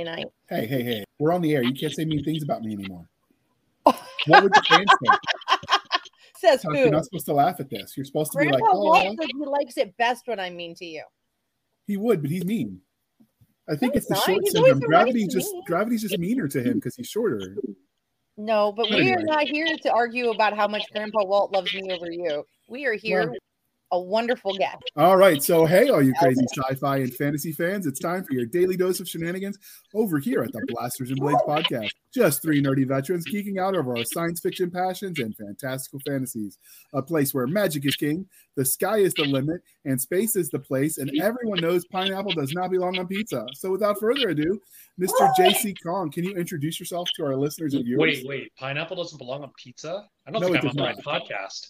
Night. Hey, hey, hey! We're on the air. You can't say mean things about me anymore. what would the fans think? Says who? You're not supposed to laugh at this. You're supposed to be like, "Oh, says uh. he likes it best when I'm mean to you. he would," but he's mean. I think No, it's the not. short He's syndrome. been nice Gravity to just gravity's just meaner to him because he's shorter. No, but we are not here to argue about how much Grandpa Walt loves me over you. We are here, Well- a wonderful guest. All right, so hey, all you crazy sci-fi and fantasy fans, it's time for your daily dose of shenanigans over here at the Blasters and Blades podcast. Just three nerdy veterans geeking out over our science fiction passions and fantastical fantasies. A place where magic is king, the sky is the limit, and space is the place. And everyone knows pineapple does not belong on pizza. So, without further ado, Mr. JC Kang, can you introduce yourself to our listeners and viewers? Wait, wait. Pineapple doesn't belong on pizza? I don't No, think I'm on the right podcast.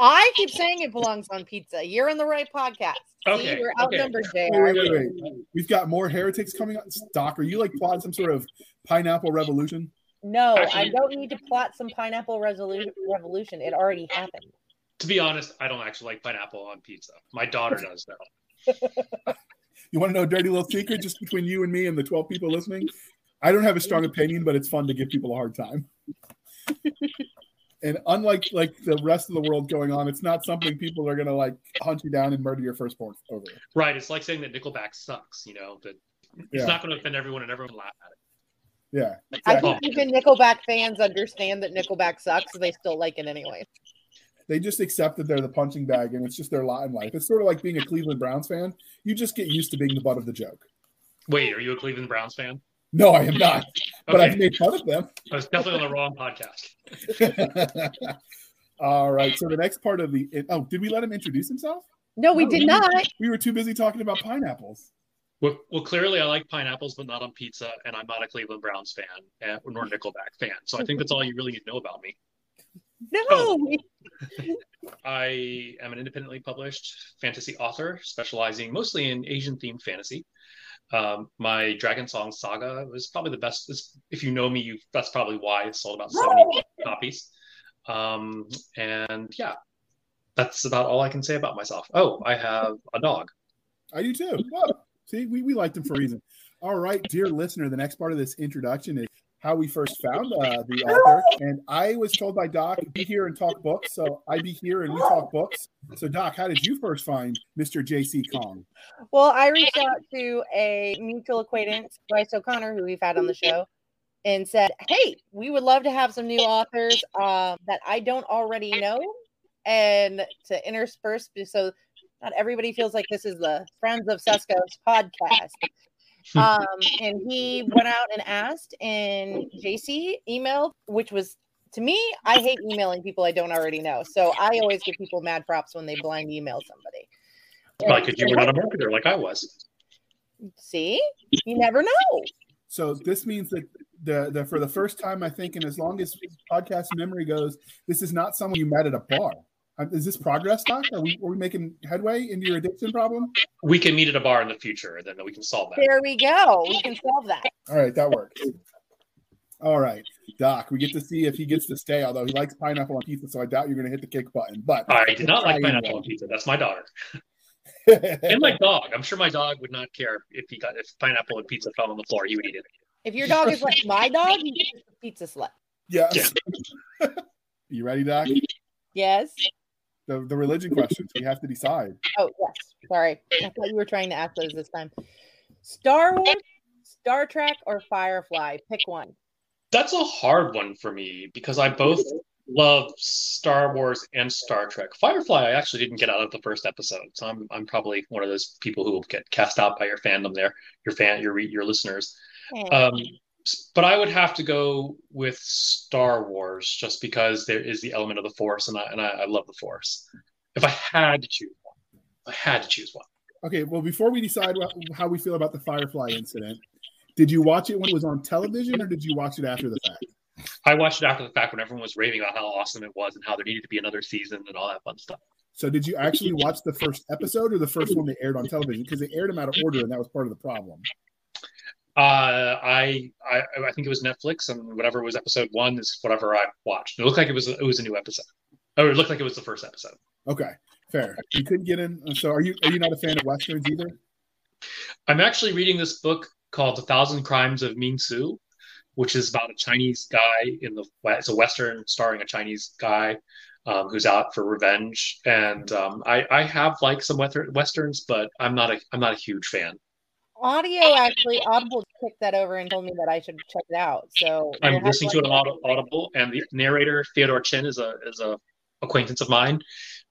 I keep saying it belongs on pizza. You're on the right podcast. See, Okay, we're okay. outnumbered, Wait, JR. wait, wait, wait. We've got more heretics coming up. Doc, are you like plotting some sort of pineapple revolution? No, I don't need to plot some pineapple resolu- revolution. It already happened. To be honest, I don't actually like pineapple on pizza. My daughter does, though. You want to know a dirty little secret just between you and me and the 12 people listening? I don't have a strong opinion, but it's fun to give people a hard time. and unlike like the rest of the world going on, it's not something people are gonna like hunt you down and murder your firstborn over. Right. It's like saying that Nickelback sucks, you know, that it's Yeah. not going to offend everyone and everyone will laugh at it. Yeah. I think even Nickelback fans understand that Nickelback sucks, so they still like it anyway. They just accept that they're the punching bag and it's just their lot in life. It's sort of like being a Cleveland Browns fan. You just get used to being the butt of the joke. Wait, are you a Cleveland Browns fan? No, I am not, but Okay. I've made fun of them. I was definitely on the wrong podcast. All right. So the next part of the oh, did we let him introduce himself? No, we No, did we- not. We were too busy talking about pineapples. Well, well, clearly I like pineapples, but not on pizza, and I'm not a Cleveland Browns fan eh, nor Nickelback fan. So I think that's all you really need to know about me. No. Oh. I am an independently published fantasy author, specializing mostly in Asian themed fantasy. Um, my Dragon Song Saga was probably the best. is- If you know me, you that's probably why it sold about 70 copies. Um, and yeah, that's about all I can say about myself. Oh, I have a dog. I do too. Oh, see, we, we liked him for a reason. All right, dear listener, the next part of this introduction is how we first found uh, the author. And I was told by Doc, be here and talk books. So I'd be here and we talk books. So, Doc, how did you first find Mr. J.C. Kang? Well, I reached out to a mutual acquaintance, Bryce O'Connor, who we've had on the show, and said, "Hey, we would love to have some new authors um, that I don't already know, and to intersperse so not everybody feels like this is the Friends of Cisca's podcast." Um, and he went out and asked, and JC emailed, which was to me, I hate emailing people I don't already know. So I always give people mad props when they blind email somebody. Like if you were not a marketer like I was. See, you never know. So this means that the, the for the first time, I think, and as long as podcast memory goes, this is not someone you met at a bar. Uh, Is this progress, Doc? Are we, are we making headway into your addiction problem? We can meet at a bar in the future, and then we can solve that. There we go. We can solve that. All right, that works. All right, Doc, we get to see if he gets to stay, although he likes pineapple on pizza, so I doubt you're going to hit the kick button. But I did not like pineapple on pizza. That's my daughter. And my dog. I'm sure my dog would not care if he got if pineapple and pizza fell on the floor. He would eat it. If your dog is like my dog, he's just a pizza slut. yes. you ready, Doc? Yes. The, the religion questions. We have to decide. Oh, yes. Sorry. I thought you were trying to ask those this time. Star Wars, Star Trek, or Firefly? Pick one. That's a hard one for me because I both love Star Wars and Star Trek. Firefly, I actually didn't get out of the first episode, so I'm I'm probably one of those people who will get cast out by your fandom there, your fan, your your listeners. Um, but I would have to go with Star Wars just because there is the element of the Force, and I and I, I love the Force. If I had to choose one, I had to choose one. Okay, well, before we decide how we feel about the Firefly incident, did you watch it when it was on television or did you watch it after the fact? I watched it after the fact when everyone was raving about how awesome it was and how there needed to be another season and all that fun stuff. So, did you actually watch the first episode or the first one they aired on television? Because they aired them out of order, and that was part of the problem. Uh, I, I I think it was Netflix, and whatever was episode one is whatever I watched. It looked like it was it was a new episode. Oh, it looked like it was the first episode. Okay, fair. You couldn't get in. So, are you are you not a fan of westerns either? I'm actually reading this book called The Thousand Crimes of Ming Tsu, which is about a Chinese guy in the it's a western starring a Chinese guy um, who's out for revenge. And um, I, I have like some westerns, but I'm not a I'm not a huge fan. Audio actually, Audible picked that over and told me that I should check it out. So I'm listening to it on Audible, and the narrator Theodore Chin is a is a acquaintance of mine.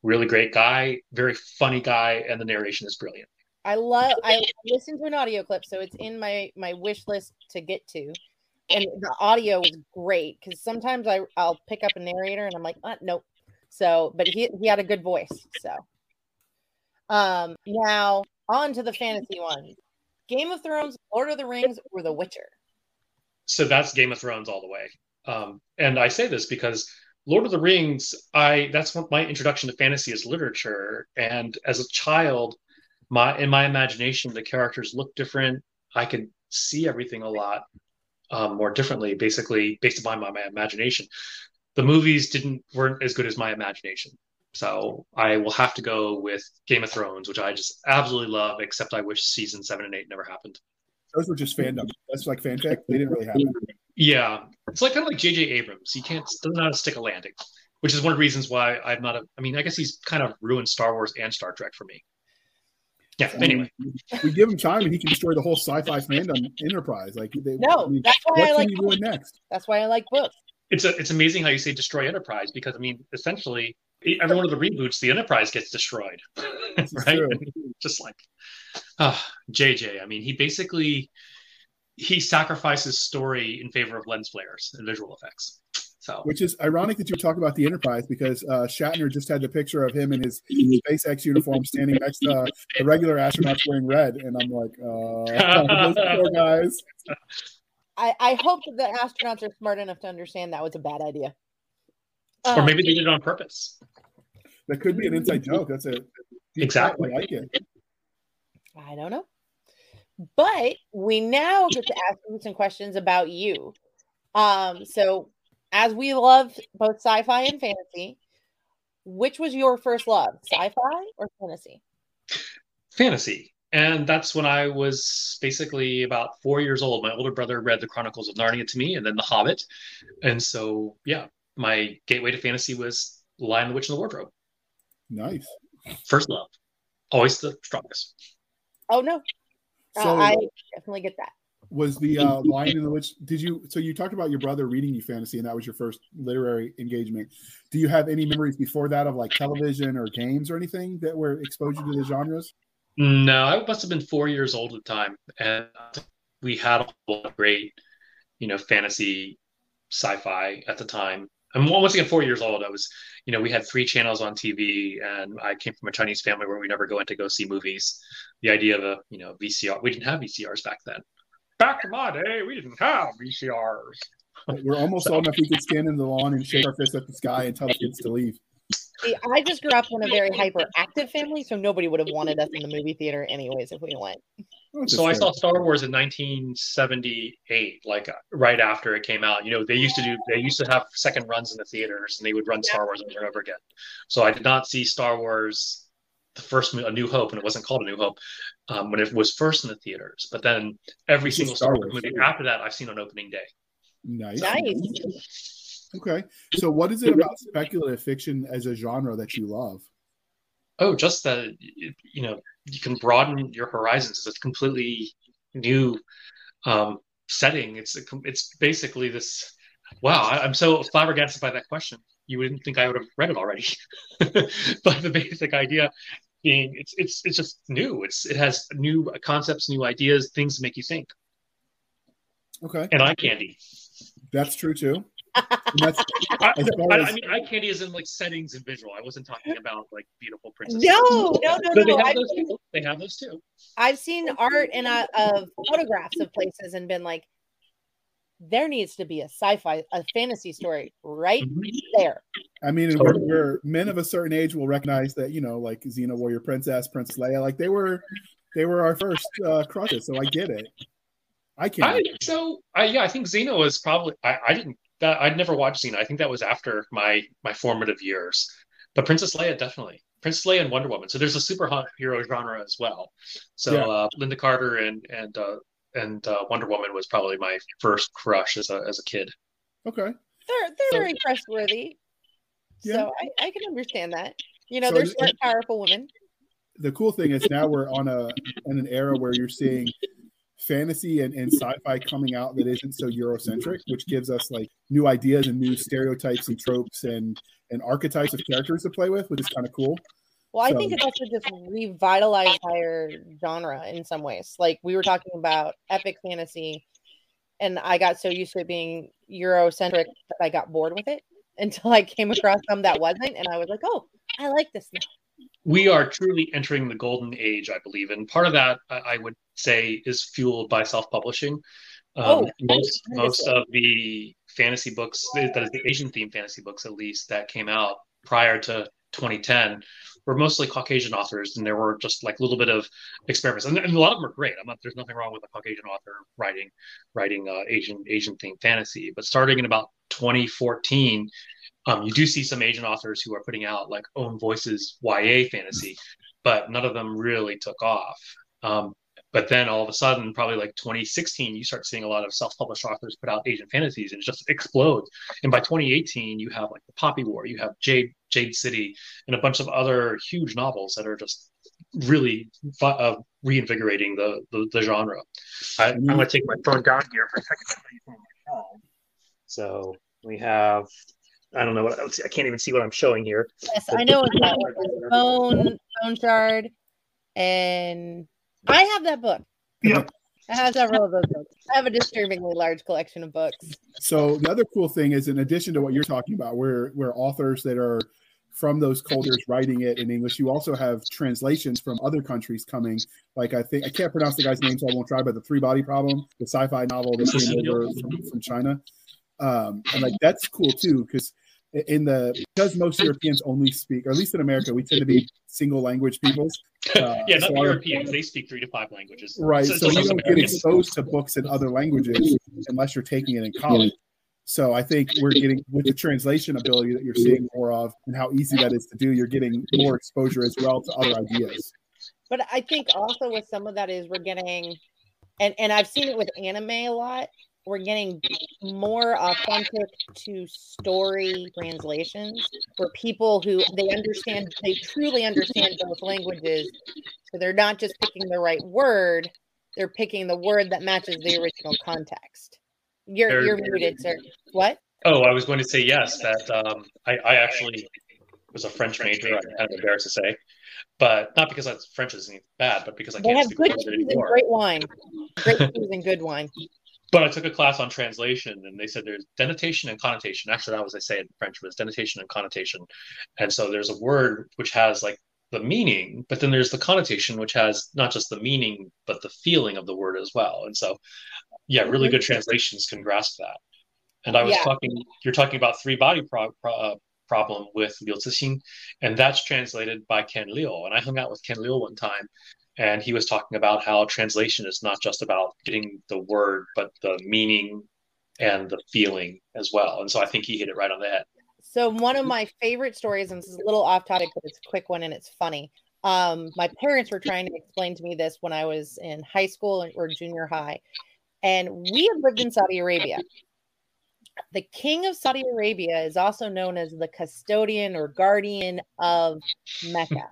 Really great guy, very funny guy, and the narration is brilliant. I love. I listened to an audio clip, so it's in my my wish list to get to and the audio was great because sometimes I I'll pick up a narrator and I'm like, uh, nope, so, but he he had a good voice. So, um, now on to the fantasy ones: Game of Thrones, Lord of the Rings, or The Witcher. So that's Game of Thrones all the way. Um, and I say this because Lord of the Rings, I that's what my introduction to fantasy is literature. And as a child, my in my imagination, the characters look different. I could see everything a lot um, more differently, basically based upon my, my imagination the movies didn't weren't as good as my imagination. So I will have to go with Game of Thrones, which I just absolutely love, except I wish season seven and eight never happened. Those were just fandom. That's like fanfic. They didn't really happen. Yeah. It's like kind of like J.J. Abrams. He can't doesn't know how to stick a landing, which is one of the reasons why I'm not a I mean, I guess he's kind of ruined Star Wars and Star Trek for me. Yeah. Anyway, we give him time, and he can destroy the whole sci-fi fandom enterprise. Like, they, no, I mean, that's why I like. What next? That's why I like books it's a, it's amazing how you say destroy Enterprise because I mean essentially every one of the reboots the Enterprise gets destroyed, right? Just like uh, ah, JJ. I mean he basically he sacrifices story in favor of lens flares and visual effects. So, which is ironic that you talk about the Enterprise because uh, Shatner just had the picture of him in his SpaceX uniform standing next to uh, the regular astronauts wearing red, and I'm like, uh, those guys. I, I hope that the astronauts are smart enough to understand that was a bad idea. Or maybe they did it on purpose. That could be an inside joke. That's a exactly like it. I don't know. But we now get to ask you some questions about you. Um, so as we love both sci-fi and fantasy, which was your first love, sci-fi or fantasy? Fantasy and that's when I was basically about four years old. My older brother read the Chronicles of Narnia to me, and then The Hobbit, and so yeah, my gateway to fantasy was Lion, the Witch, and the Wardrobe. Nice. First love, always the strongest. Oh no, uh, so, uh, I definitely get that. Was the uh, Lion and the Witch? Did you? So you talked about your brother reading you fantasy, and that was your first literary engagement. Do you have any memories before that of like television or games or anything that were exposed to the genres? No, I must have been four years old at the time, and we had a lot of great, you know, fantasy, sci-fi at the time. I'm once again four years old. I was, you know, we had three channels on TV, and I came from a Chinese family where we never go in to go see movies. The idea of a, you know, VCR. We didn't have VCRs back then. Back in my day, we didn't have VCRs. We're almost so. old enough we could stand in the lawn and shake our fists at the sky and tell the kids to leave. See, I just grew up in a very hyperactive family, so nobody would have wanted us in the movie theater anyways if we went. So I saw Star Wars in 1978, like right after it came out. You know, they used to do they used to have second runs in the theaters, and they would run Star Wars over and over again. So I did not see Star Wars, the first A New Hope, and it wasn't called A New Hope um, when it was first in the theaters. But then every single Star Wars movie after that, I've seen on opening day. Nice. Nice. Okay. So, what is it about speculative fiction as a genre that you love? Oh, just that you know you can broaden your horizons. It's a completely new um, setting. It's a, it's basically this. Wow, I'm so flabbergasted by that question. You wouldn't think I would have read it already, but the basic idea being it's it's it's just new. It's it has new concepts, new ideas, things to make you think. Okay. And eye candy. That's true too. I, I, I, mean, eye candy is in like settings and visual. I wasn't talking about like beautiful princesses. No, no, no, no. They have, those too. they have those too. I've seen art and uh, of photographs of places and been like, there needs to be a sci-fi, a fantasy story right mm-hmm. there. I mean, totally. we're, we're, men of a certain age will recognize that you know, like Xena Warrior Princess, Princess Leia, like they were, they were our first uh, crushes. So I get it. I can't. I, so I, yeah, I think Xena was probably. I, I didn't that I'd never watched Xena. I think that was after my my formative years. But Princess Leia definitely. Princess Leia and Wonder Woman. So there's a superhero genre as well. So yeah. uh, Lynda Carter and and uh, and uh, Wonder Woman was probably my first crush as a as a kid. Okay. They're they're very trustworthy. Yeah. So I, I can understand that. You know, So they're is- smart, powerful women. The cool thing is now we're on a in an era where you're seeing fantasy and, and sci-fi coming out that isn't so Eurocentric, which gives us like new ideas and new stereotypes and tropes and and archetypes of characters to play with, which is kind of cool. Well, I So- think it also just revitalized our genre in some ways. Like we were talking about epic fantasy, and I got so used to it being Eurocentric that I got bored with it until I came across some that wasn't, and I was like, "Oh, I like this now." we are truly entering the golden age, I believe, and part of that I, I would say is fueled by self-publishing. Um, Oh, most most of the fantasy books, that is the Asian themed fantasy books at least, that came out prior to 2010 were mostly Caucasian authors, and there were just like a little bit of experiments, and, and a lot of them are great. I'm not, there's nothing wrong with a Caucasian author writing writing uh, Asian Asian themed fantasy, but starting in about 2014, um, you do see some Asian authors who are putting out like own voices YA fantasy, but none of them really took off. Um, but then all of a sudden, probably like 2016, you start seeing a lot of self-published authors put out Asian fantasies, and it just explodes. And by 2018, you have like the Poppy War, you have Jade Jade City, and a bunch of other huge novels that are just really uh, reinvigorating the, the the genre. I, I'm going to take my phone down here for a second. phone. So we have. I don't know what I can't even see what I'm showing here. Yes, I know it's that one. It's Bone Bone Shard, and I have that book. Yep. I have several of those books. I have a disturbingly large collection of books. So the other cool thing is, in addition to what you're talking about, where where authors that are from those cultures writing it in English, you also have translations from other countries coming. Like I think I can't pronounce the guy's name, so I won't try. But the Three Body Problem, the sci-fi novel that came over from, from China, um, and like that's cool too because in the because most Europeans only speak, or at least in America, we tend to be single language peoples. Uh, yeah, not so the our- Europeans. They speak three to five languages. Right. So, So, it's you don't get exposed to books in other languages unless you're taking it in college. So I think we're getting with the translation ability that you're seeing more of and how easy that is to do, you're getting more exposure as well to other ideas. But I think also with some of that is we're getting, and and I've seen it with anime a lot. We're getting more authentic to story translations, for people who they understand, they truly understand both languages, so they're not just picking the right word; they're picking the word that matches the original context. You're Very you're muted, sir. What? Oh, I was going to say yes. That um, I, I actually was a French major. I'm kind of embarrassed to say, but not because that's French isn't bad, but because I They can't have speak good French cheese and great wine. Great cheese and good wine. But I took a class on translation, and they said there's denotation and connotation. Actually, that was I say in French was denotation and connotation. And so there's a word which has like the meaning, but then there's the connotation which has not just the meaning but the feeling of the word as well. And so, yeah, really good translations can grasp that. And I was Yeah. talking, you're talking about three body pro- pro- uh, problem with Liu Cixin, and that's translated by Ken Liu. And I hung out with Ken Liu one time, and he was talking about how translation is not just about getting the word, but the meaning and the feeling as well. And so I think he hit it right on the head. So one of my favorite stories, and this is a little off topic, but it's a quick one and it's funny. Um, my parents were trying to explain to me this when I was in high school or junior high, and we have lived in Saudi Arabia. The king of Saudi Arabia is also known as the custodian or guardian of Mecca.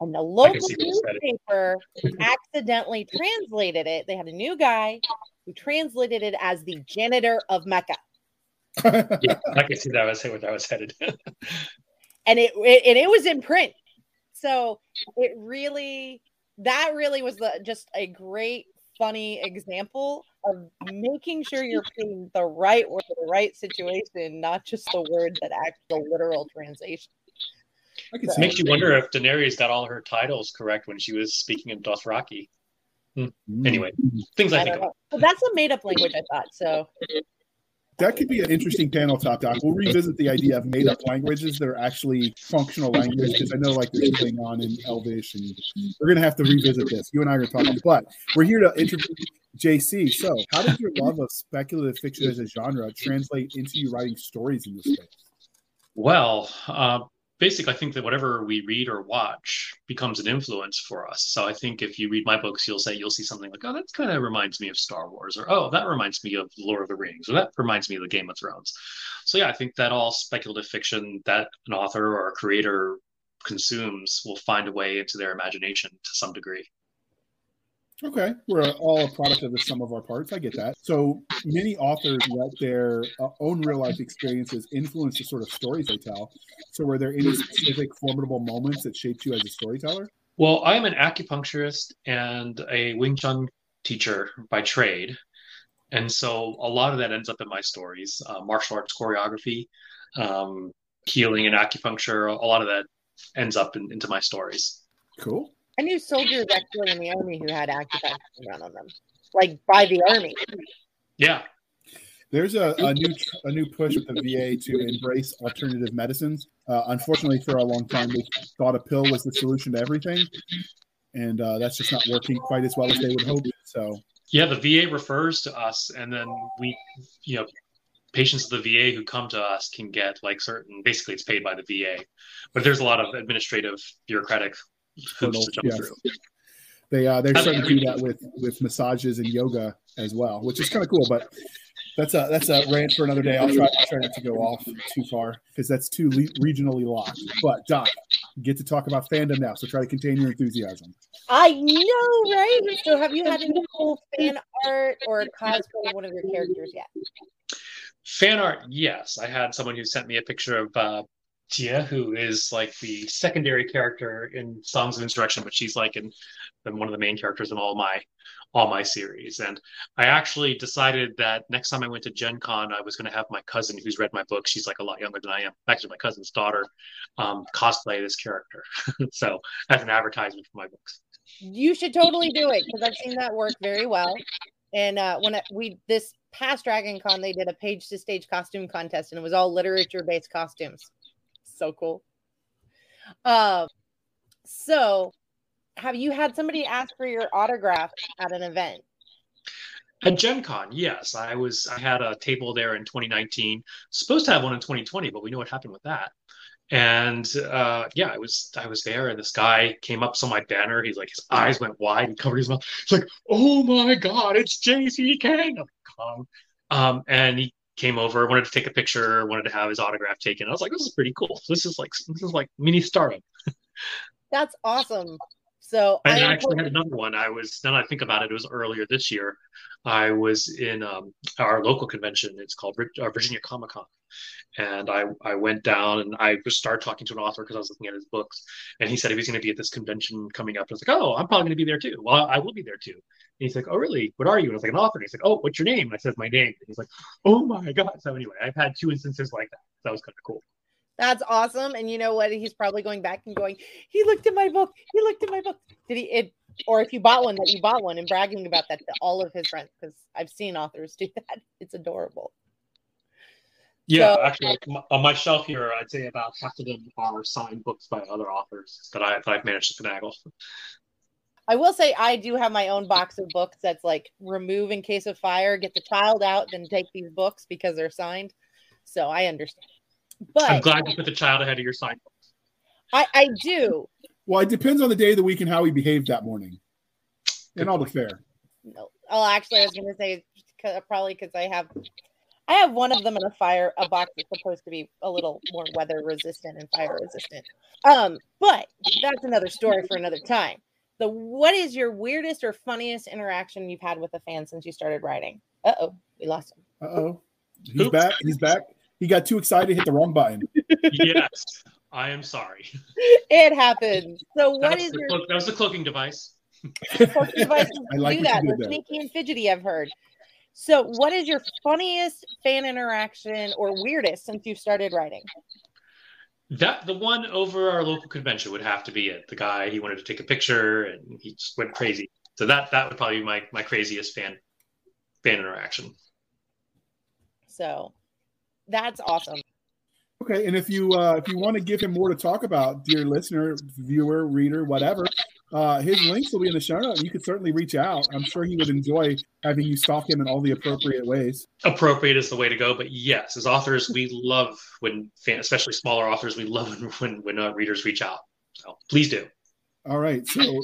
And the local see what you said. newspaper accidentally translated it. They had a new guy who translated it as the janitor of Mecca. Yeah, I can see that. I was where that was headed. and it, it and it was in print so it really that really was the just a great funny example of making sure you're putting the right word the right situation not just the word that acts the literal translation I can It see makes you wonder if Daenerys got all her titles correct when she was speaking in Dothraki. Mm. Anyway, things I I think don't about. But that's a made-up language i thought so That could be an interesting panel top doc. We'll revisit the idea of made up languages that are actually functional language because I know like there's Klingon and Elvish, and we're gonna have to revisit this. You and I are talking, but we're here to interview JC. So, how does your love of speculative fiction as a genre translate into you writing stories in this space? Well, uh, basically, I think that whatever we read or watch becomes an influence for us. So I think if you read my books, you'll say you'll see something like, "Oh, that kind of reminds me of Star Wars," or "Oh, that reminds me of Lord of the Rings," or "That reminds me of the Game of Thrones." So yeah, I think that all speculative fiction that an author or a creator consumes will find a way into their imagination to some degree. Okay, we're all a product of the sum of our parts. I get that. So many authors let their uh, own real life experiences influence the sort of stories they tell. So, were there any specific formidable moments that shaped you as a storyteller? Well, I am an acupuncturist and a Wing Chun teacher by trade. And so a lot of that ends up in my stories uh, martial arts choreography, um, healing, and acupuncture. A lot of that ends up in, into my stories. Cool. I knew soldiers actually in the army who had acupuncture run on them, like by the army. Yeah. There's a, a new a new push with the VA to embrace alternative medicines. Uh, unfortunately, for a long time, they thought a pill was the solution to everything, and uh, that's just not working quite as well as they would hope. So, yeah, the VA refers to us, and then we, you know, patients of the VA who come to us can get like certain. Basically, it's paid by the VA, but there's a lot of administrative, bureaucratic hoops to jump yes. through. They uh, they're starting to do that with with massages and yoga as well, which is kind of cool. But that's a that's a rant for another day. I'll try I'll try not to go off too far because that's too le- regionally locked. But Doc, get to talk about fandom now, so try to contain your enthusiasm. I know, right? So, have you had any cool fan art or cosplay of one of your characters yet? Fan art, yes. I had someone who sent me a picture of uh, Tia, who is like the secondary character in Songs of Insurrection, but she's like in, in one of the main characters in all my all my series. And I actually decided that next time I went to Gen Con, I was going to have my cousin, who's read my book, she's like a lot younger than I am, actually my cousin's daughter, um, cosplay this character. so as an advertisement for my books. You should totally do it because I've seen that work very well. And uh, when we this past Dragon Con, they did a page to stage costume contest, and it was all literature based costumes. So cool. Uh, so, have you had somebody ask for your autograph at an event? At Gen Con, yes. I was I had a table there in 2019. Supposed to have one in 2020, but we know what happened with that. And uh, yeah, I was I was there, and this guy came up, saw my banner. He's like, his eyes went wide, he covered his mouth. He's like, "Oh my god, it's JC Kang!" Um, and he came over, wanted to take a picture, wanted to have his autograph taken. I was like, "This is pretty cool. This is like this is like mini stardom." That's awesome. So I, I actually had another one. I was now that I think about it, it was earlier this year. I was in um, our local convention. It's called uh, Virginia Comic Con, and I I went down and I just started talking to an author because I was looking at his books, and he said he was going to be at this convention coming up. I was like, oh, I'm probably going to be there too. Well, I will be there too. And he's like, oh, really? What are you? And I was like, an author. And he's like, oh, what's your name? And I said my name. And he's like, oh my god. So anyway, I've had two instances like that. That was kind of cool. That's awesome. And you know what? He's probably going back and going, he looked at my book. He looked at my book. Did he? It, or if you bought one, that you bought one and bragging about that to all of his friends because I've seen authors do that. It's adorable. Yeah, so, actually, on my shelf here, I'd say about half of them are signed books by other authors that, I, that I've managed to finagle. I will say I do have my own box of books that's like remove in case of fire, get the child out, then take these books because they're signed. So I understand. But I'm glad you put the child ahead of your sign. I, I do. Well, it depends on the day of the week and how he behaved that morning. Good and all the fair. No. Oh, actually, I was going to say probably because I have I have one of them in a fire a box that's supposed to be a little more weather resistant and fire resistant. Um, but that's another story for another time. The what is your weirdest or funniest interaction you've had with a fan since you started writing? Uh oh, we lost him. Uh oh, he's Oops. back. He's back. He got too excited, to hit the wrong button. yes, I am sorry. It happened. So what that is your clo- that was the cloaking device. cloaking device I like do that. They're sneaky and fidgety. I've heard. So, what is your funniest fan interaction or weirdest since you started writing? That the one over our local convention would have to be it. The guy he wanted to take a picture and he just went crazy. So that that would probably be my my craziest fan fan interaction. So that's awesome. Okay, and if you uh, if you want to give him more to talk about, dear listener, viewer, reader, whatever, Uh, his links will be in the show note. You could certainly reach out. I'm sure he would enjoy having you stalk him in all the appropriate ways. Appropriate is the way to go, but yes, as authors, we love when, fan, especially smaller authors, we love when when, when uh, readers reach out. So please do. All right, so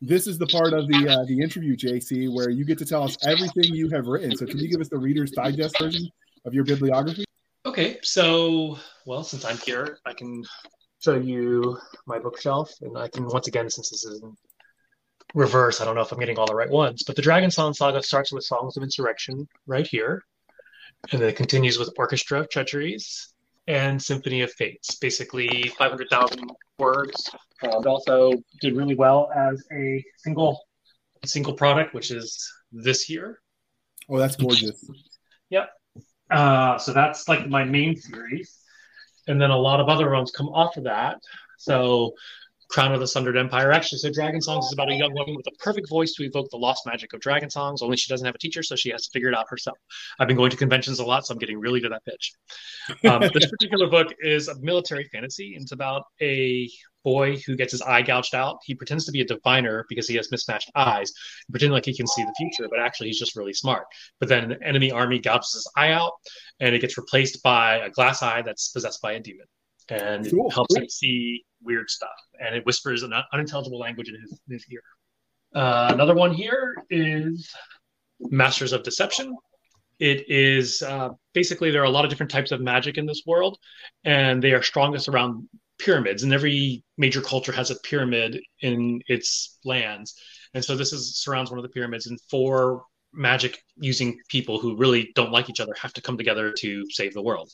this is the part of the uh, the interview, JC, where you get to tell us everything you have written. So can you give us the Reader's Digest version of your bibliography? Okay, so well, since I'm here, I can show you my bookshelf, and I can once again, since this is in reverse, I don't know if I'm getting all the right ones, but the Dragon Song Saga starts with Songs of Insurrection right here, and then it continues with Orchestra of Treacheries and Symphony of Fates, basically 500,000 words. Uh, it also did really well as a single single product, which is this here. Oh, that's gorgeous. Yep. Uh, so that's like my main series and then a lot of other ones come off of that. So Crown of the Sundered Empire. Actually, so Dragon Songs is about a young woman with a perfect voice to evoke the lost magic of Dragon Songs, only she doesn't have a teacher, so she has to figure it out herself. I've been going to conventions a lot, so I'm getting really to that pitch. Um, this particular book is a military fantasy. It's about a boy who gets his eye gouged out. He pretends to be a diviner because he has mismatched eyes, pretending like he can see the future, but actually he's just really smart. But then an enemy army gouges his eye out, and it gets replaced by a glass eye that's possessed by a demon and cool. helps him see weird stuff. And it whispers an unintelligible language in his, in his ear. Uh, another one here is Masters of Deception. It is uh, basically there are a lot of different types of magic in this world, and they are strongest around pyramids. And every major culture has a pyramid in its lands. And so this is surrounds one of the pyramids, and four magic using people who really don't like each other have to come together to save the world.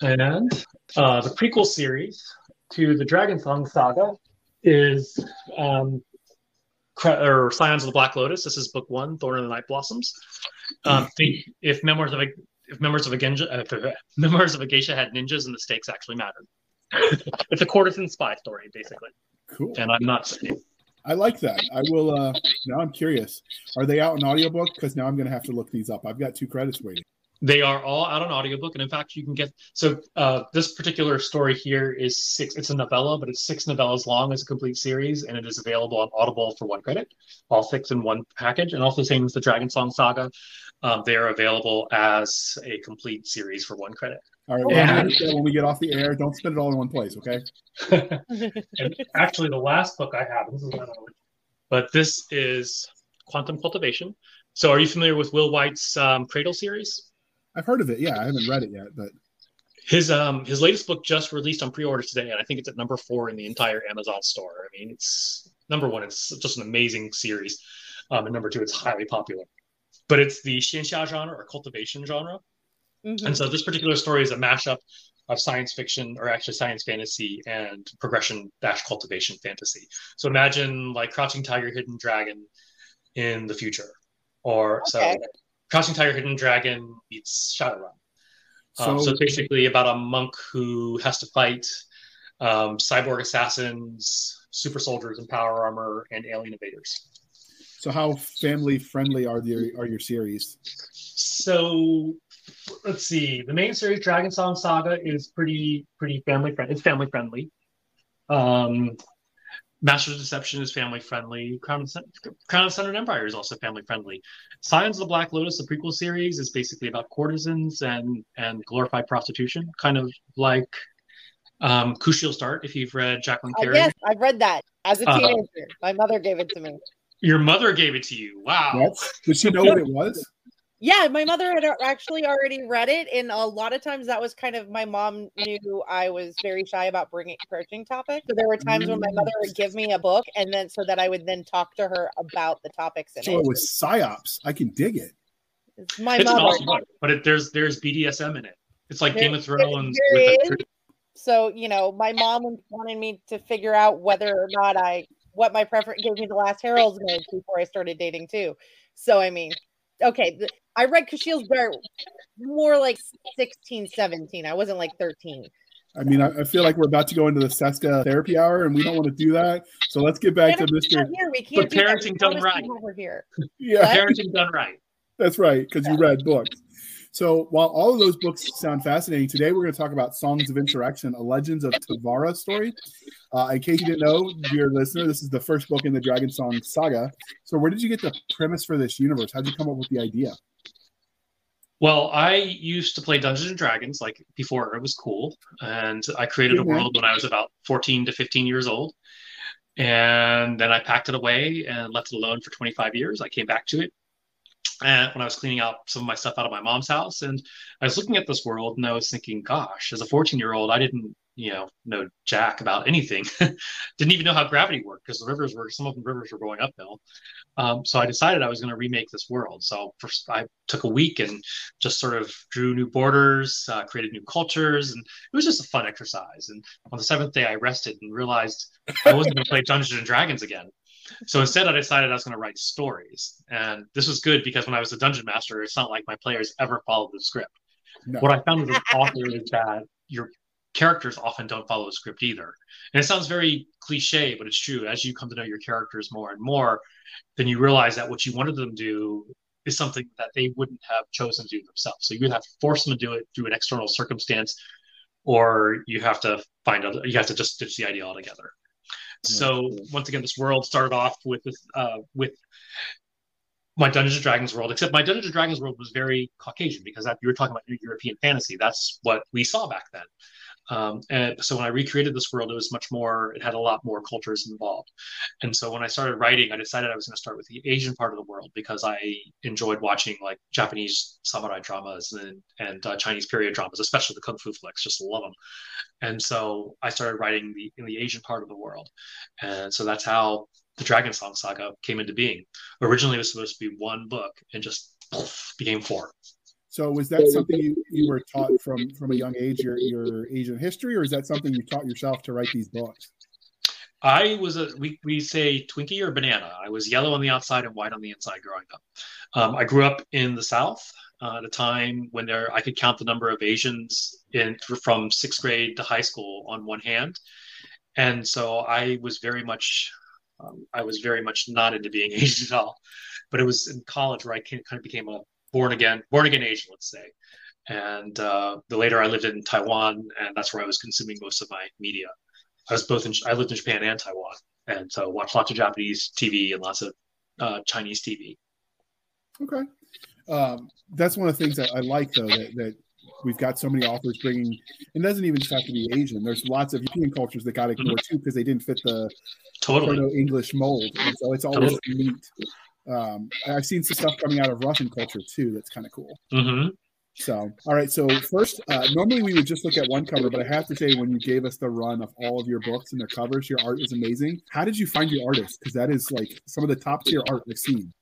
And uh, the prequel series to the Dragon Song saga is um, or Scions of the Black Lotus. This is book one, Thorn and the Night Blossoms. Um, think if memoirs of a if members of a Genja, uh, members of a geisha had ninjas and the stakes actually mattered. it's a courtesan spy story, basically. Cool. And I'm not saying. I like that. I will. uh Now I'm curious. Are they out in audiobook? Because now I'm going to have to look these up. I've got two credits waiting. They are all out on audiobook, and in fact, you can get so uh, this particular story here is six. It's a novella, but it's six novellas long as a complete series, and it is available on Audible for one credit, all six in one package. And also, same as the Dragon Song Saga, um, they are available as a complete series for one credit. All right, well, and, when we get off the air, don't spend it all in one place, okay? and actually, the last book I have, this is but this is Quantum Cultivation. So, are you familiar with Will Wight's um, Cradle series? I've heard of it. Yeah, I haven't read it yet, but his um his latest book just released on pre-order today, and I think it's at number four in the entire Amazon store. I mean, it's number one. It's just an amazing series, um, and number two, it's highly popular. But it's the xianxia genre or cultivation genre, mm-hmm. and so this particular story is a mashup of science fiction or actually science fantasy and progression dash cultivation fantasy. So imagine like Crouching Tiger, Hidden Dragon in the future, or okay. so Crouching Tiger, Hidden Dragon meets Shadowrun. Um, so, so it's basically about a monk who has to fight um, cyborg assassins, super soldiers in power armor, and alien invaders. So, how family friendly are your are your series? So, let's see. The main series, Dragon Song Saga, is pretty pretty family friendly. It's family friendly. Um, Masters of Deception is family friendly. Crown of, Crown of Sundered Empire is also family friendly. Scions of the Black Lotus, the prequel series, is basically about courtesans and and glorified prostitution, kind of like um, Kushiel's Dart. If you've read Jacqueline oh, Carey, yes, I've read that as a uh, teenager. Uh, My mother gave it to me. Your mother gave it to you. Wow. Yes. Did she know what it was? Yeah, my mother had actually already read it, and a lot of times that was kind of my mom knew I was very shy about bringing approaching topics. So there were times when my mother mm. would give me a book, and then so that I would then talk to her about the topics in so it. So it was psyops. I can dig it. It's my it's mother, awesome book, but it, there's there's BDSM in it. It's like there, Game of Thrones. so you know, my mom wanted me to figure out whether or not I what my preference gave me the last Harold's marriage before I started dating too. So I mean, okay, I read Kushiel's Dart more like 16, 17. I wasn't like 13. I mean, I, I, feel like we're about to go into the Cisca therapy hour, and we don't want to do that. So let's get back to Mr. Here. We can't but parenting done right. Here. Yeah, parenting done right. That's right, because you read books. So while all of those books sound fascinating, today we're going to talk about Songs of Insurrection, a Legends of Tivara story. Uh, in case you didn't know, dear listener, this is the first book in the Dragon Song saga. So where did you get the premise for this universe? How did you come up with the idea? Well, I used to play Dungeons and Dragons like before it was cool, and I created a world when I was about 14 to 15 years old. And then I packed it away and left it alone for 25 years. I came back to it and when I was cleaning out some of my stuff out of my mom's house, and I was looking at this world, and I was thinking, gosh, as a 14 year old, I didn't, you know, know jack about anything. didn't even know how gravity worked because the rivers were some of the rivers were going uphill. Um, so I decided I was going to remake this world. So first, I took a week and just sort of drew new borders, uh, created new cultures, and it was just a fun exercise. And on the seventh day, I rested and realized I wasn't going to play Dungeons and Dragons again. So instead, I decided I was going to write stories, and this was good because when I was a dungeon master, it's not like my players ever followed the script. No. What I found as an author is that your characters often don't follow the script either. And it sounds very cliche, but it's true. As you come to know your characters more and more, then you realize that what you wanted them to do is something that they wouldn't have chosen to do themselves. So you would have to force them to do it through an external circumstance, or you have to find out, you have to just ditch the idea altogether. So once again, this world started off with uh, with my Dungeons and Dragons world, except my Dungeons and Dragons world was very Caucasian because that, you were talking about European fantasy. That's what we saw back then. Um, and so when I recreated this world, it was much more, it had a lot more cultures involved. And so when I started writing, I decided I was going to start with the Asian part of the world because I enjoyed watching like Japanese samurai dramas and, and uh, Chinese period dramas, especially the Kung Fu flicks, just love them. And so I started writing the, in the Asian part of the world. And so that's how the Dragon Song Saga came into being. Originally, it was supposed to be one book and just poof, became four. So was that something you, you were taught from from a young age, your your Asian history, or is that something you taught yourself to write these books? I was a we, we say Twinkie or banana. I was yellow on the outside and white on the inside growing up. Um, I grew up in the South uh, at a time when there I could count the number of Asians in from sixth grade to high school on one hand, and so I was very much um, I was very much not into being Asian at all. But it was in college where I kind of became a born again, born again Asian, let's say. And uh, the later I lived in Taiwan, and that's where I was consuming most of my media. I was both in, I lived in Japan and Taiwan, and so watched lots of Japanese TV and lots of uh, Chinese TV. Okay, um, that's one of the things that I like though that, that we've got so many authors bringing and doesn't even just have to be Asian. There's lots of European cultures that got ignored too because they didn't fit the totally English mold. And so it's always totally. neat um, I've seen some stuff coming out of Russian culture too. That's kind of cool. Mm-hmm. So, all right. So first, uh, normally we would just look at one cover, but I have to say, when you gave us the run of all of your books and their covers, your art is amazing. How did you find your artists? Because that is like some of the top tier art I've seen.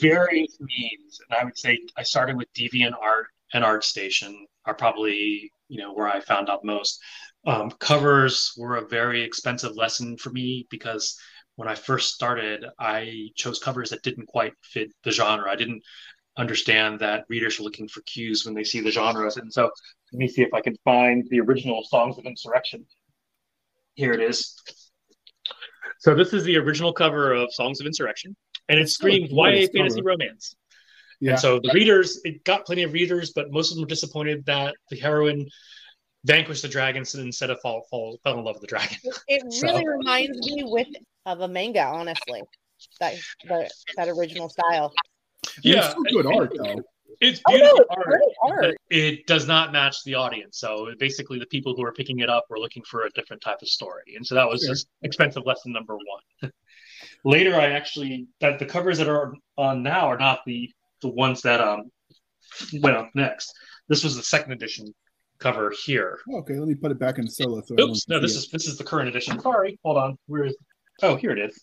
Various means, and I would say I started with Deviant Art and ArtStation are probably you know where I found out most. Um, covers were a very expensive lesson for me because when I first started, I chose covers that didn't quite fit the genre. I didn't understand that readers are looking for cues when they see the genres. And so let me see if I can find the original Songs of Insurrection. Here it is. So this is the original cover of Songs of Insurrection, and it screams oh, YA fantasy romance. Yeah. And so the readers, it got plenty of readers, but most of them were disappointed that the heroine vanquished the dragons and instead of fall, fall fell in love with the dragon. It really so. reminds me with of a manga, honestly. That the, that original style. Yeah, it's good art though. It's beautiful oh, no, it's art, art. it does not match the audience. So basically, the people who are picking it up were looking for a different type of story, and so that was sure. just expensive lesson number one. Later, I actually that the covers that are on now are not the the ones that um went up next. This was the second edition cover here. Okay, let me put it back in solo. So Oops, no, this it. is this is the current edition. Sorry, hold on. Where is Oh, here it is.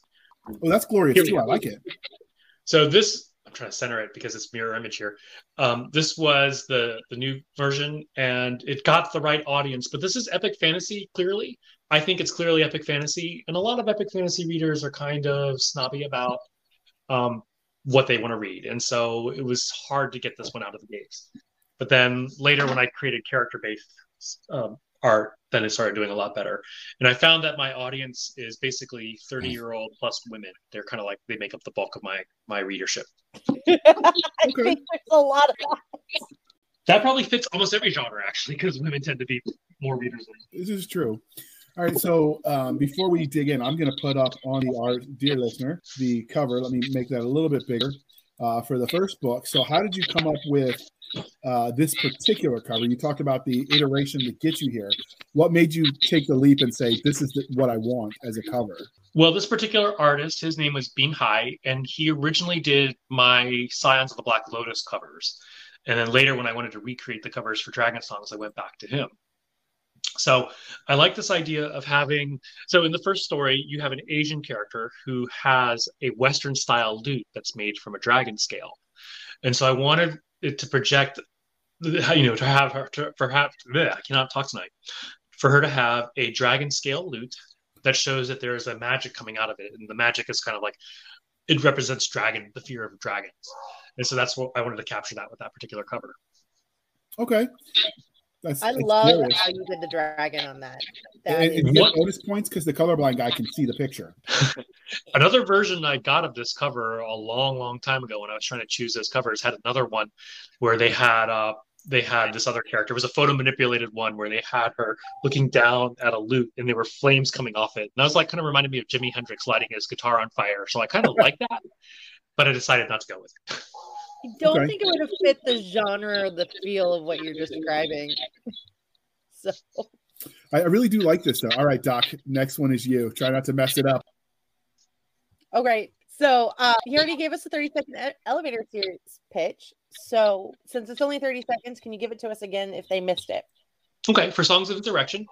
Oh, that's glorious too. I like it. So this, I'm trying to center it because it's mirror image here. Um, this was the the new version, and it got the right audience. But this is epic fantasy. Clearly, I think it's clearly epic fantasy, and a lot of epic fantasy readers are kind of snobby about um, what they want to read, and so it was hard to get this one out of the gates. But then later, when I created character based um, art, then it started doing a lot better. And I found that my audience is basically 30 year old plus women. They're kind of like they make up the bulk of my my readership. I think there's a lot of that. That probably fits almost every genre, actually, because women tend to be more readers. This is true. All right, so um, before we dig in, I'm going to put up on the art, dear listener, the cover. Let me make that a little bit bigger uh, for the first book. So, how did you come up with uh, this particular cover? You talked about the iteration that gets you here. What made you take the leap and say, "This is the, what I want as a cover"? Well, this particular artist, his name was Beam High, and he originally did my Scions of the Black Lotus covers. And then later, when I wanted to recreate the covers for Dragon Songs, I went back to him. So I like this idea of having. So in the first story, you have an Asian character who has a Western style lute that's made from a dragon scale, and so I wanted to project, you know, to have her to perhaps I cannot talk tonight, for her to have a dragon scale lute that shows that there is a magic coming out of it, and the magic is kind of like it represents dragon, the fear of dragons, and so that's what I wanted to capture that with that particular cover. Okay, that's, I love glorious. how you did the dragon on that. that and, and you bonus points because the colorblind guy can see the picture. another version I got of this cover a long, long time ago when I was trying to choose those covers had another one where they had uh they had this other character. It was a photo manipulated one where they had her looking down at a lute and there were flames coming off it. And I was like kind of reminded me of Jimi Hendrix lighting his guitar on fire. So I kind of like that, but I decided not to go with it. I don't okay. think it would have fit the genre or the feel of what you're describing. so I really do like this though. All right, Doc. Next one is you. Try not to mess it up. Okay. So uh, he already gave us a 30 second elevator series pitch. So since it's only 30 seconds, can you give it to us again if they missed it? Okay, for Songs of Insurrection,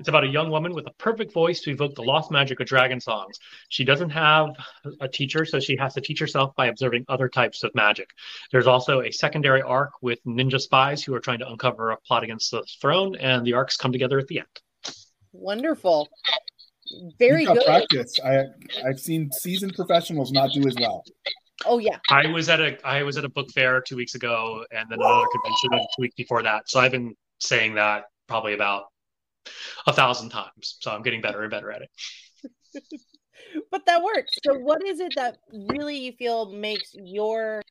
it's about a young woman with a perfect voice to evoke the lost magic of dragon songs. She doesn't have a teacher, so she has to teach herself by observing other types of magic. There's also a secondary arc with ninja spies who are trying to uncover a plot against the throne, and the arcs come together at the end. Wonderful. Very good. Practice. I I've seen seasoned professionals not do as well. Oh yeah. I was at a I was at a book fair two weeks ago, and then another convention two weeks before that. So I've been saying that probably about a thousand times. So I'm getting better and better at it. but that works. So what is it that really you feel makes your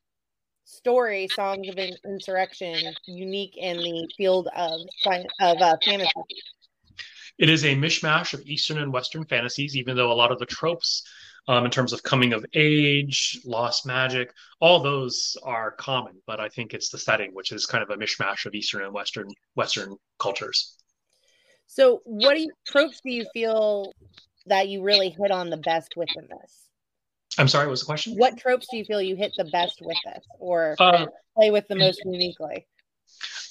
story, Songs of Insurrection, unique in the field of of uh, fantasy? It is a mishmash of Eastern and Western fantasies, even though a lot of the tropes um, in terms of coming of age, lost magic, all those are common. But I think it's the setting, which is kind of a mishmash of Eastern and Western Western cultures. So, what do you, tropes do you feel that you really hit on the best within this? I'm sorry, what was the question? What tropes do you feel you hit the best with this, or uh, play with the most uniquely?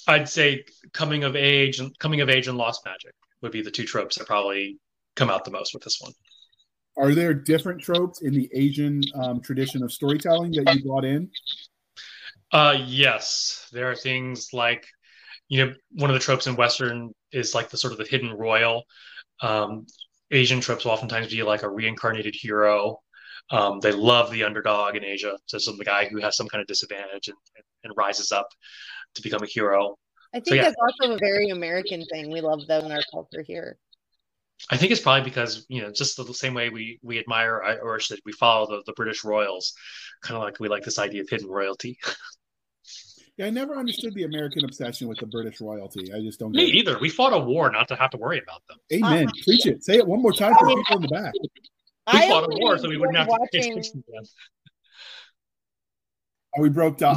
I'd say coming of age and coming of age and lost magic would be the two tropes that probably come out the most with this one. Are there different tropes in the Asian um, tradition of storytelling that you brought in? Uh, yes, there are things like, you know, one of the tropes in Western is like the sort of the hidden royal. Um, Asian tropes will oftentimes be like a reincarnated hero. Um, they love the underdog in Asia, so some the guy who has some kind of disadvantage and, and, rises up to become a hero. I think so, yeah. that's also a very American thing. We love that in our culture here. I think it's probably because you know just the same way we we admire or should we follow the, the British royals, kind of like we like this idea of hidden royalty. yeah, I never understood the American obsession with the British royalty. I just don't. Me either. We fought a war not to have to worry about them. Amen. Uh, Preach it. Say it one more time for people in the back. We I fought a war so we wouldn't have to pay attention to them. Are we broke down?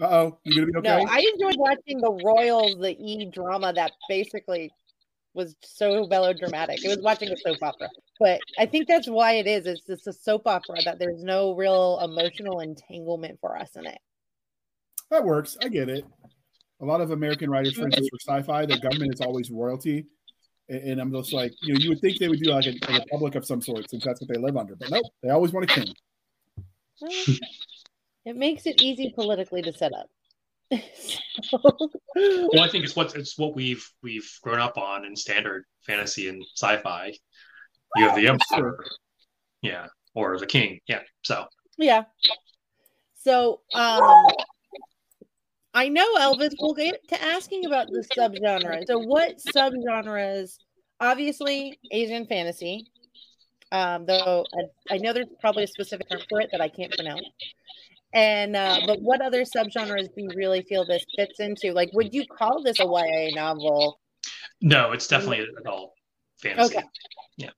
Uh oh, you gonna be okay? No, I enjoyed watching the Royals, the E drama that basically was so melodramatic. It was watching a soap opera. But I think that's why it is. It's just a soap opera that there's no real emotional entanglement for us in it. That works. I get it. A lot of American writers, for instance, for sci-fi, the government is always royalty. And I'm just like, you know, you would think they would do like a, a republic of some sort since that's what they live under. But nope, they always want a king. it makes it easy politically to set up. well, I think it's what it's what we've we've grown up on in standard fantasy and sci-fi. You have the emperor, yeah, or the king, yeah. So yeah. So um, I know Elvis. We'll get to asking about the subgenre. So what subgenres? Obviously, Asian fantasy. Um, though I, I know there's probably a specific term for it that I can't pronounce. And uh, but what other subgenres do you really feel this fits into? Like, would you call this a YA novel? No, it's definitely adult fantasy. Okay. Yeah.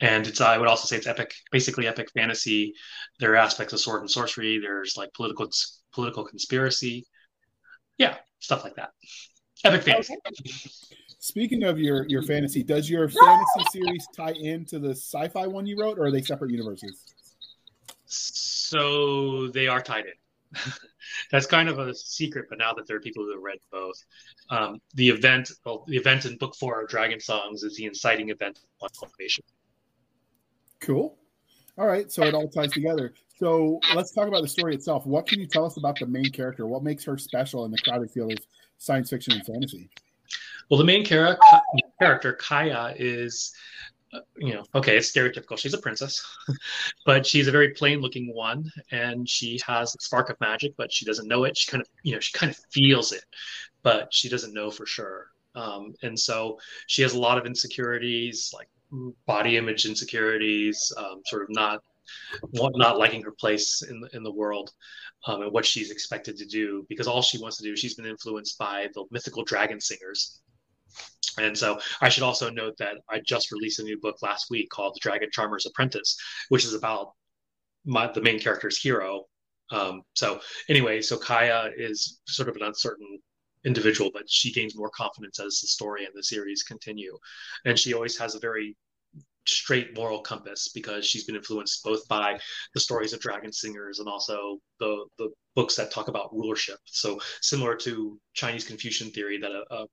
And it's I would also say it's epic, basically epic fantasy. There are aspects of sword and sorcery. There's like political political conspiracy. Yeah, stuff like that. Epic fantasy. Okay. Speaking of your your fantasy, does your fantasy series tie into the sci-fi one you wrote, or are they separate universes? So they are tied in. That's kind of a secret, but now that there are people who have read both, um, the event, well, the event in book four of Dragon Songs is the inciting event on cultivation. Cool. All right, so it all ties together. So let's talk about the story itself. What can you tell us about the main character? What makes her special in the crowded field of science fiction and fantasy? Well, the main character, Kaya, is uh, you know, okay, it's stereotypical. She's a princess, but she's a very plain-looking one, and she has a spark of magic, but she doesn't know it. She kind of, you know, she kind of feels it, but she doesn't know for sure. Um, and so she has a lot of insecurities, like body image insecurities, um, sort of not not liking her place in in the world um, and what she's expected to do because all she wants to do she's been influenced by the mythical dragon singers and so I should also note that I just released a new book last week called The Dragon Charmer's Apprentice, which is about my, the main character's hero. Um, so anyway, so Kaya is sort of an uncertain individual, but she gains more confidence as the story and the series continue. And she always has a very straight moral compass because she's been influenced both by the stories of dragon singers and also the the books that talk about rulership. So similar to Chinese Confucian theory that a, a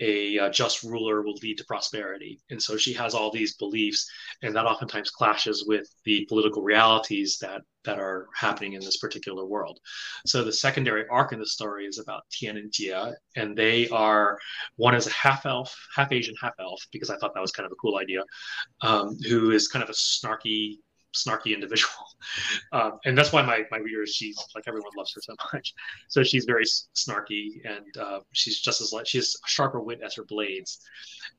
a uh, just ruler will lead to prosperity. And so she has all these beliefs, and that oftentimes clashes with the political realities that that are happening in this particular world. So the secondary arc in the story is about Tian and Jia, and they are one is a half elf, half Asian, half elf, because I thought that was kind of a cool idea, um, who is kind of a snarky snarky individual. Um, and that's why my, my reader, she's like everyone loves her so much. So she's very snarky and uh, she's just as like, she has sharper wit as her blades.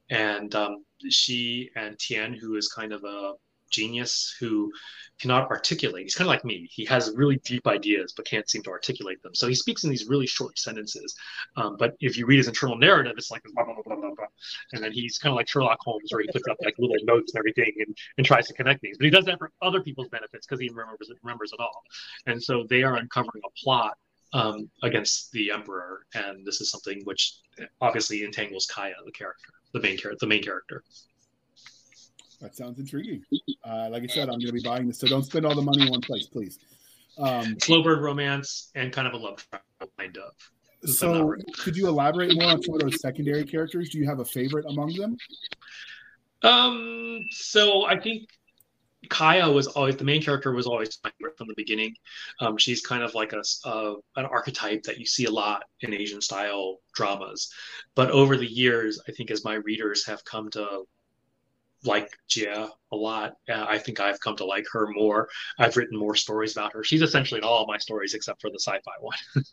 And um, she and Tian, who is kind of a genius who cannot articulate. He's kind of like me. He has really deep ideas, but can't seem to articulate them. So he speaks in these really short sentences. Um, but if you read his internal narrative, it's like blah, blah, blah, blah, blah. And then he's kind of like Sherlock Holmes, where he puts up like little notes and everything and, and tries to connect things. But he does that for other people's benefits because he remembers it, remembers it all. And so they are uncovering a plot um, against the emperor, and this is something which obviously entangles Kaya, the character, the main character, the main character. That sounds intriguing. Uh, like I said, I'm going to be buying this, so don't spend all the money in one place, please. Um, Slow burn romance and kind of a love triangle, kind of. So, could you elaborate more on some of those secondary characters? Do you have a favorite among them? Um, so I think Kaya was always the main character was always my favorite from the beginning. Um, she's kind of like a, a, an archetype that you see a lot in Asian style dramas, but over the years, I think as my readers have come to like Jia a lot. Uh, I think I've come to like her more. I've written more stories about her. She's essentially in all my stories except for the sci-fi one.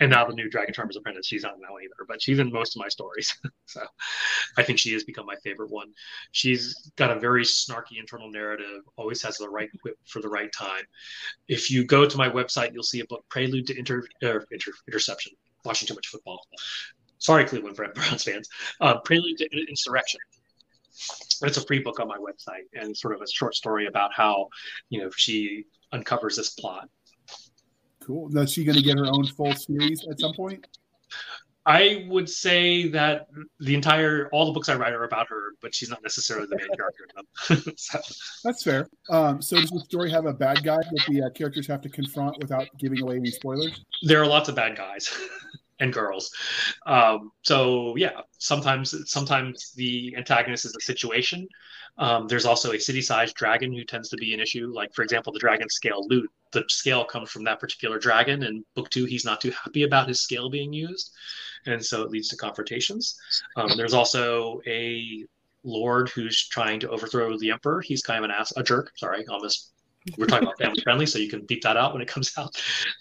and now the new Dragon Charmer's Apprentice, she's not in either, but she's in most of my stories. so I think she has become my favorite one. She's got a very snarky internal narrative, always has the right whip for the right time. If you go to my website, you'll see a book, Prelude to Inter, uh, Inter Interception. Watching too much football. Sorry, Cleveland Browns fans. Uh, Prelude to Insurrection it's a free book on my website and sort of a short story about how you know she uncovers this plot. Cool. Now is she going to get her own full series at some point? I would say that the entire all the books i write are about her but she's not necessarily the main character in them. So. that's fair. Um, so does the story have a bad guy that the uh, characters have to confront without giving away any spoilers? There are lots of bad guys and girls. Um, so yeah, sometimes sometimes the antagonist is a situation. Um, there's also a city-sized dragon who tends to be an issue. Like for example, the dragon scale lute. The scale comes from that particular dragon. and book two, he's not too happy about his scale being used, and so it leads to confrontations. Um, there's also a lord who's trying to overthrow the emperor. He's kind of an ass, a jerk. Sorry, almost we're talking about family friendly, so you can beep that out when it comes out.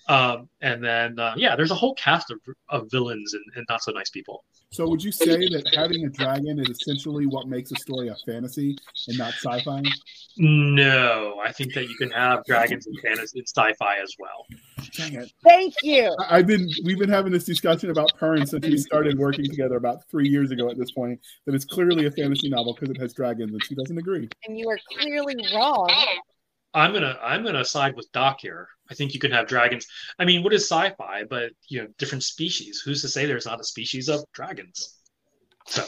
Um, and then, uh, yeah, there's a whole cast of, of villains and, and, not so nice people. So, would you say that having a dragon is essentially what makes a story a fantasy and not sci-fi? No, I think that you can have dragons in fantasy and sci-fi as well. Dang it! Thank you. I've been we've been having this discussion about Pern since we started working together about three years ago. At this point, that it's clearly a fantasy novel because it has dragons, and she doesn't agree. And you are clearly wrong. I'm gonna I'm gonna side with Doc here. I think you can have dragons. I mean, what is sci-fi? But you know, different species. Who's to say there's not a species of dragons? So,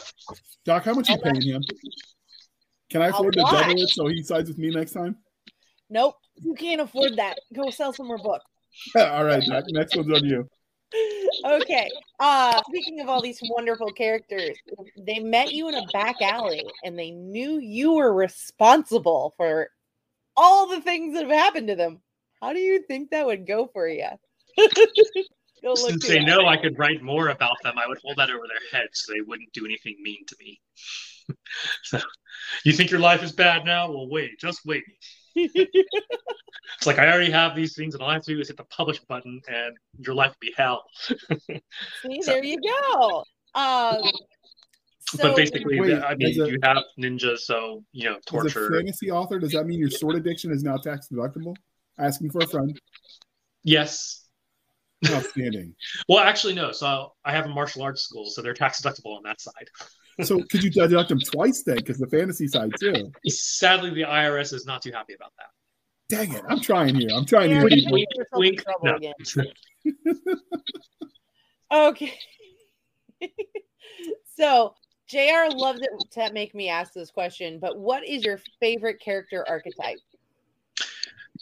Doc, how much are you paying him? Can I afford to double it so he sides with me next time? Nope, you can't afford that. Go sell some more books. all right, Doc. Next one's on you. okay. Uh speaking of all these wonderful characters, they met you in a back alley and they knew you were responsible for all the things that have happened to them. How do you think that would go for you? Since they know I could write more about them, I would hold that over their heads so they wouldn't do anything mean to me. so, you think your life is bad now? Well, wait, just wait. it's like I already have these things, and all I have to do is hit the publish button, and your life will be hell. See, so, there you go. Um, so, but basically, wait, I mean, a, you have ninjas, so you know, torture. As a fantasy author, does that mean your sword addiction is now tax deductible? Asking for a friend. Yes. Outstanding. well, actually, no. So I have a martial arts school, so they're tax deductible on that side. so could you deduct them twice then? Because the fantasy side too. Sadly, the IRS is not too happy about that. Dang it! I'm trying here. I'm trying yeah, here. Wink, wink, no. okay. so JR loves it to make me ask this question, but what is your favorite character archetype?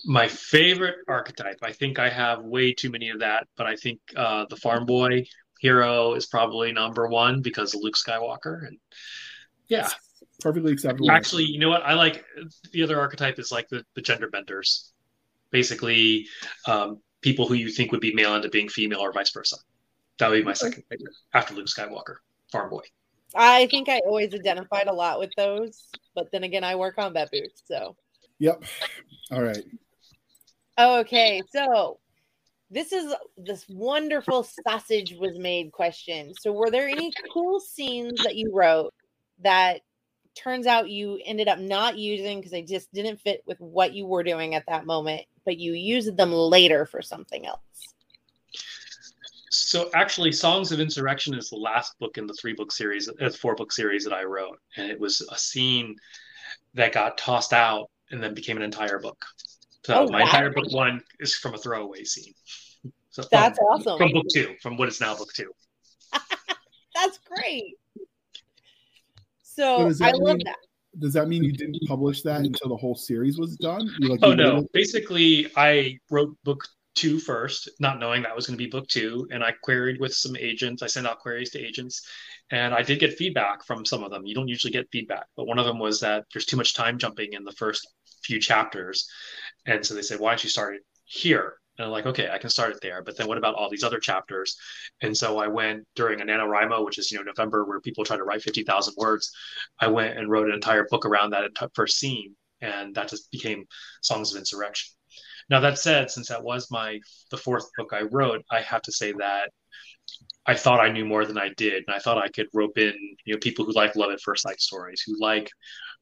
My favorite archetype. I think I have way too many of that, but I think uh, the farm boy hero is probably number one because of Luke Skywalker. And yeah, perfectly acceptable. Actually, you know what? I like the other archetype is like the, the gender benders. Basically, um, people who you think would be male into being female or vice versa. That would be my second favorite after Luke Skywalker, farm boy. I think I always identified a lot with those, but then again, I wear combat boots, so. Yep. All right. Okay, so this is this wonderful sausage was made question. So, were there any cool scenes that you wrote that turns out you ended up not using because they just didn't fit with what you were doing at that moment, but you used them later for something else? So actually, Songs of Insurrection is the last book in the three book series, uh, four book series that I wrote, and it was a scene that got tossed out and then became an entire book. So oh, my wow. entire book one is from a throwaway scene. So that's from, awesome. From book two, from what is now book two. that's great. So, so I love that. Does that mean you didn't publish that until the whole series was done? Like, oh no! Basically, I wrote book two first, not knowing that was going to be book two. And I queried with some agents. I sent out queries to agents, and I did get feedback from some of them. You don't usually get feedback, but one of them was that there's too much time jumping in the first few chapters. And so they said, why don't you start it here? And I'm like, okay, I can start it there. But then what about all these other chapters? And so I went during a NaNoWriMo, which is, you know, November, where people try to write 50,000 words. I went and wrote an entire book around that first scene. And that just became Songs of Insurrection. Now that said, since that was my the fourth book I wrote, I have to say that I thought I knew more than I did, and I thought I could rope in you know people who like love at first sight stories, who like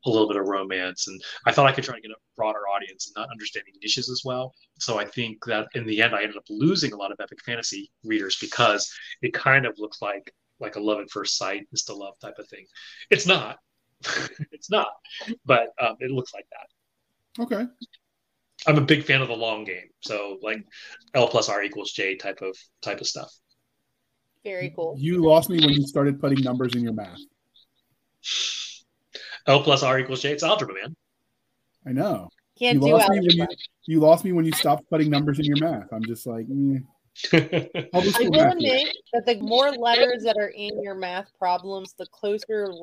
a little bit of romance, and I thought I could try to get a broader audience and not understanding niches as well. So I think that in the end, I ended up losing a lot of epic fantasy readers because it kind of looks like like a love at first sight, insta love type of thing. It's not. it's not, but um, it looks like that. Okay. I'm a big fan of the long game. So like L plus R equals J type of type of stuff. Very cool. You lost me when you started putting numbers in your math. L plus R equals J. It's algebra, man. I know. Can't you do lost algebra. Me when you, you lost me when you stopped putting numbers in your math. I'm just like, eh. I will admit that the more letters that are in your math problems, the closer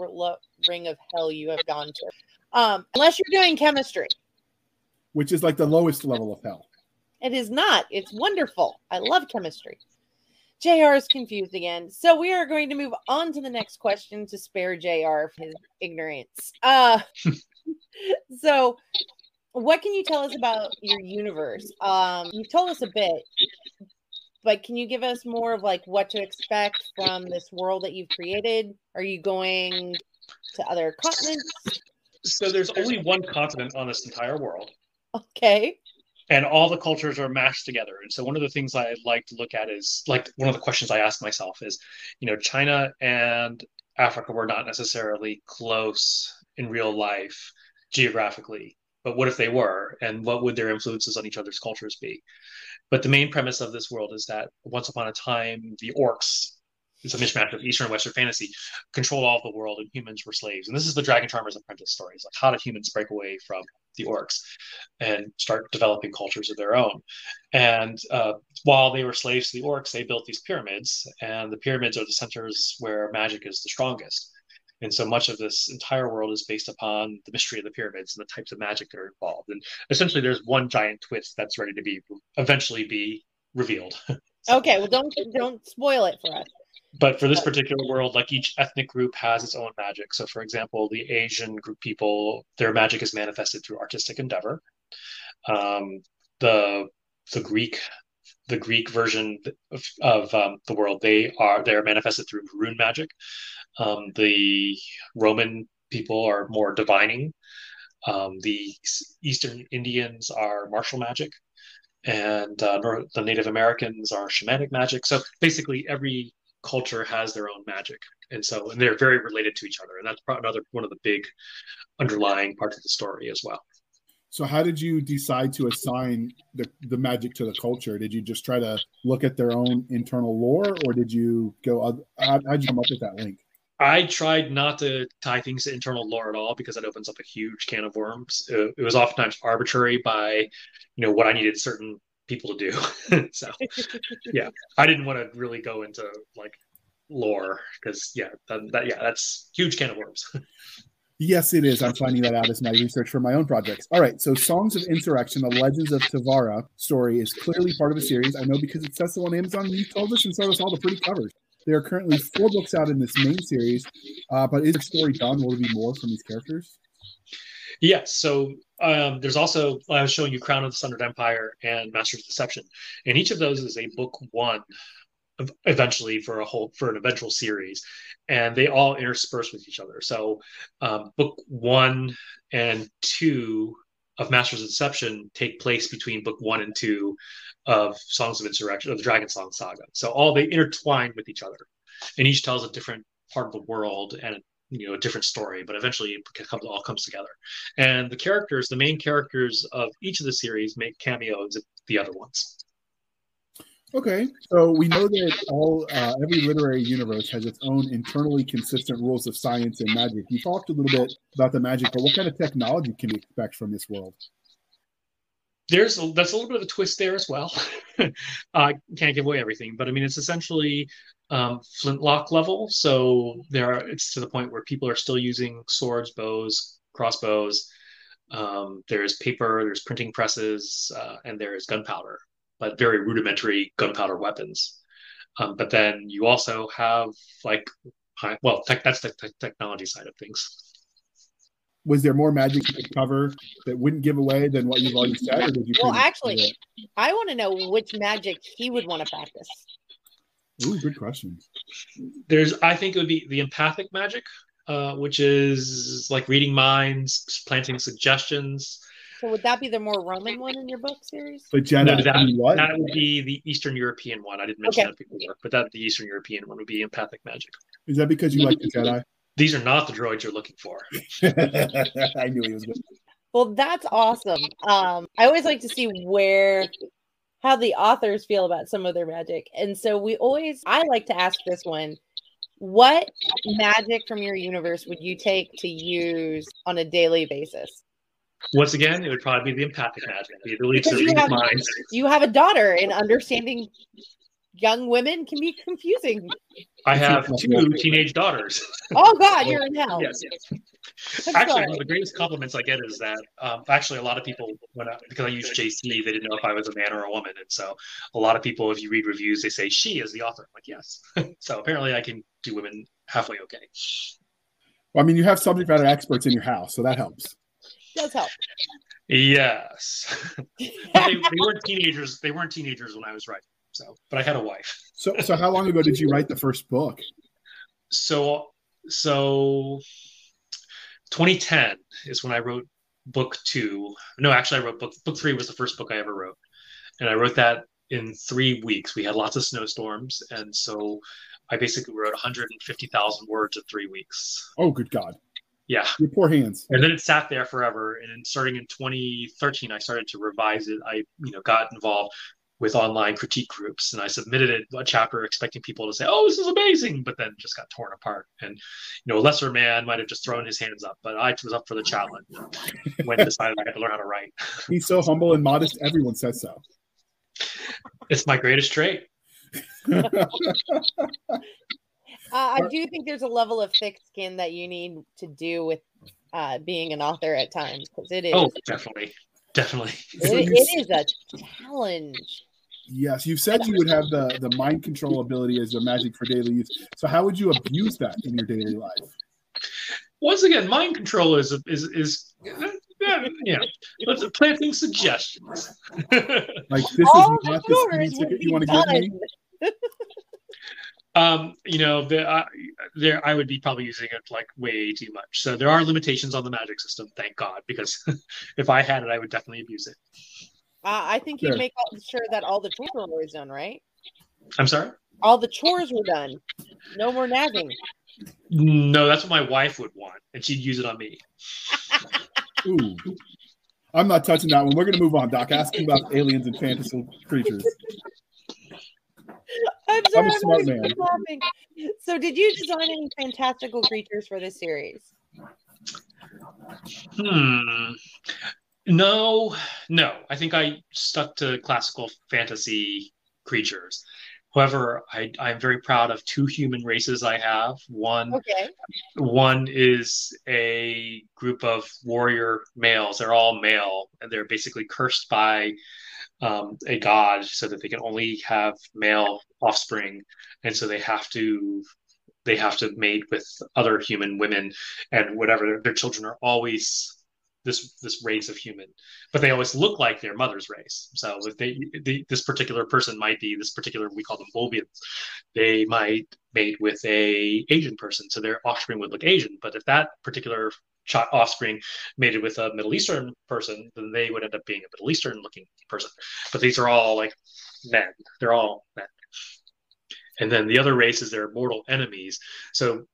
ring of hell you have gone to. Um, unless you're doing chemistry which is like the lowest level of hell. It is not. It's wonderful. I love chemistry. JR is confused again. So we are going to move on to the next question to spare JR of his ignorance. Uh so what can you tell us about your universe? Um, you've told us a bit, but can you give us more of like what to expect from this world that you've created? Are you going to other continents? So there's only one continent on this entire world. Okay. And all the cultures are mashed together. And so one of the things I like to look at is like one of the questions I ask myself is, you know, China and Africa were not necessarily close in real life geographically, but what if they were? And what would their influences on each other's cultures be? But the main premise of this world is that once upon a time, the orcs it's a mishmash of Eastern and Western fantasy, controlled all of the world and humans were slaves. And this is the Dragon Charmer's apprentice stories. Like how did humans break away from the orcs and start developing cultures of their own? And uh, while they were slaves to the orcs, they built these pyramids, and the pyramids are the centers where magic is the strongest. And so much of this entire world is based upon the mystery of the pyramids and the types of magic that are involved. And essentially, there's one giant twist that's ready to be eventually be revealed. so, okay, well, don't don't spoil it for us but for this particular world like each ethnic group has its own magic. So for example the asian group people their magic is manifested through artistic endeavor. Um, the the greek the greek version of, of um, the world they are they're manifested through rune magic. Um, the roman people are more divining. Um, the eastern indians are martial magic. And uh, the native americans are shamanic magic. So basically every culture has their own magic. And so and they're very related to each other. And that's another one of the big underlying parts of the story as well. So how did you decide to assign the, the magic to the culture? Did you just try to look at their own internal lore or did you go how, how'd you come up with that link? I tried not to tie things to internal lore at all because that opens up a huge can of worms. It, it was oftentimes arbitrary by, you know, what I needed certain people to do. so yeah, I didn't want to really go into like lore because yeah, that, that, yeah, that's huge can of worms. yes, it is. I'm finding that out as my research for my own projects. All right, so Songs of Insurrection: The Legends of Tivara story is clearly part of a series. I know because it says so on Amazon. You told us and showed us all the pretty covers. There are currently four books out in this main series, uh, but is the story done? Will there be more from these characters? Yes. So um, there's also I was showing you Crown of the Sundered Empire and Masters of Deception, and each of those is a book one, eventually for a whole for an eventual series, and they all intersperse with each other. So um, book one and two of Masters of Deception take place between book one and two of Songs of Insurrection of the Dragon Song Saga. So all they intertwine with each other, and each tells a different part of the world and you know a different story but eventually it comes, all comes together. And the characters the main characters of each of the series make cameos of the other ones. Okay so we know that all uh, every literary universe has its own internally consistent rules of science and magic. You talked a little bit about the magic but what kind of technology can we expect from this world there's a, that's a little bit of a twist there as well. I can't give away everything, but I mean it's essentially um, flintlock level. So there are it's to the point where people are still using swords, bows, crossbows. Um, there's paper, there's printing presses, uh, and there's gunpowder, but very rudimentary gunpowder weapons. Um, but then you also have like, well, tech, that's the technology side of things was there more magic you could cover that wouldn't give away than what you've already said, or did you? Well, actually, I want to know which magic he would want to practice. Ooh, good question. There's, I think it would be the empathic magic, uh, which is like reading minds, planting suggestions. So would that be the more Roman one in your book series? But Jedi, no, that, what? that would be the Eastern European one. I didn't mention okay. that before, but that the Eastern European one would be empathic magic. Is that because you like the Jedi? These are not the droids you're looking for. I knew he was good. Well, that's awesome. Um, I always like to see where how the authors feel about some of their magic. And so we always I like to ask this one, what magic from your universe would you take to use on a daily basis? Once again, it would probably be the empathic magic, the ability to read minds. You have a daughter, and understanding young women can be confusing. I have two teenage daughters. Oh God, you're in hell. yes, yes. Actually, one of the greatest compliments I get is that um, actually a lot of people, when I, because I use JC, they didn't know if I was a man or a woman, and so a lot of people, if you read reviews, they say she is the author. I'm like, yes. so apparently, I can do women halfway okay. Well, I mean, you have subject matter experts in your house, so that helps. does help. Yes, they, they weren't teenagers. They weren't teenagers when I was writing. So, but I had a wife. So, so how long ago did you write the first book? So, so 2010 is when I wrote book two. No, actually, I wrote book book three was the first book I ever wrote, and I wrote that in three weeks. We had lots of snowstorms, and so I basically wrote 150,000 words in three weeks. Oh, good God! Yeah, your poor hands. And then it sat there forever. And then starting in 2013, I started to revise it. I, you know, got involved with online critique groups and I submitted it a chapter expecting people to say, "Oh, this is amazing," but then just got torn apart. And you know, a lesser man might have just thrown his hands up, but I was up for the challenge when decided I had to learn how to write. He's so humble and modest. Everyone says so. It's my greatest trait. Uh, I do think there's a level of thick skin that you need to do with uh, being an author at times because it is. Oh, definitely, definitely. It, it is a challenge. Yes, you said you would have the the mind control ability as your magic for daily use. So how would you abuse that in your daily life? Once again, mind control is is is yeah, yeah. Let's planting suggestions. like this All is not the speeding ticket you want to give me. Um, you know, the, uh, there I would be probably using it like way too much. So there are limitations on the magic system, thank God, because if I had it, I would definitely abuse it. Uh, I think you'd make sure that all the chores were always done, right? I'm sorry. All the chores were done. No more nagging. No, that's what my wife would want, and she'd use it on me. Ooh. I'm not touching that one. We're going to move on, Doc. Ask Asking about aliens and fantasy creatures. I'm sorry. I'm a smart man. Laughing. So, did you design any fantastical creatures for this series? Hmm. No, no. I think I stuck to classical fantasy creatures. However, I, I'm very proud of two human races I have. One, okay. one is a group of warrior males. They're all male, and they're basically cursed by um, a god so that they can only have male offspring, and so they have to they have to mate with other human women, and whatever their, their children are always this this race of human, but they always look like their mother's race. So if they, they this particular person might be this particular we call them Volbians, they might mate with a Asian person, so their offspring would look Asian. But if that particular offspring mated with a Middle Eastern person, then they would end up being a Middle Eastern looking person. But these are all like men. They're all men. And then the other race is their mortal enemies. So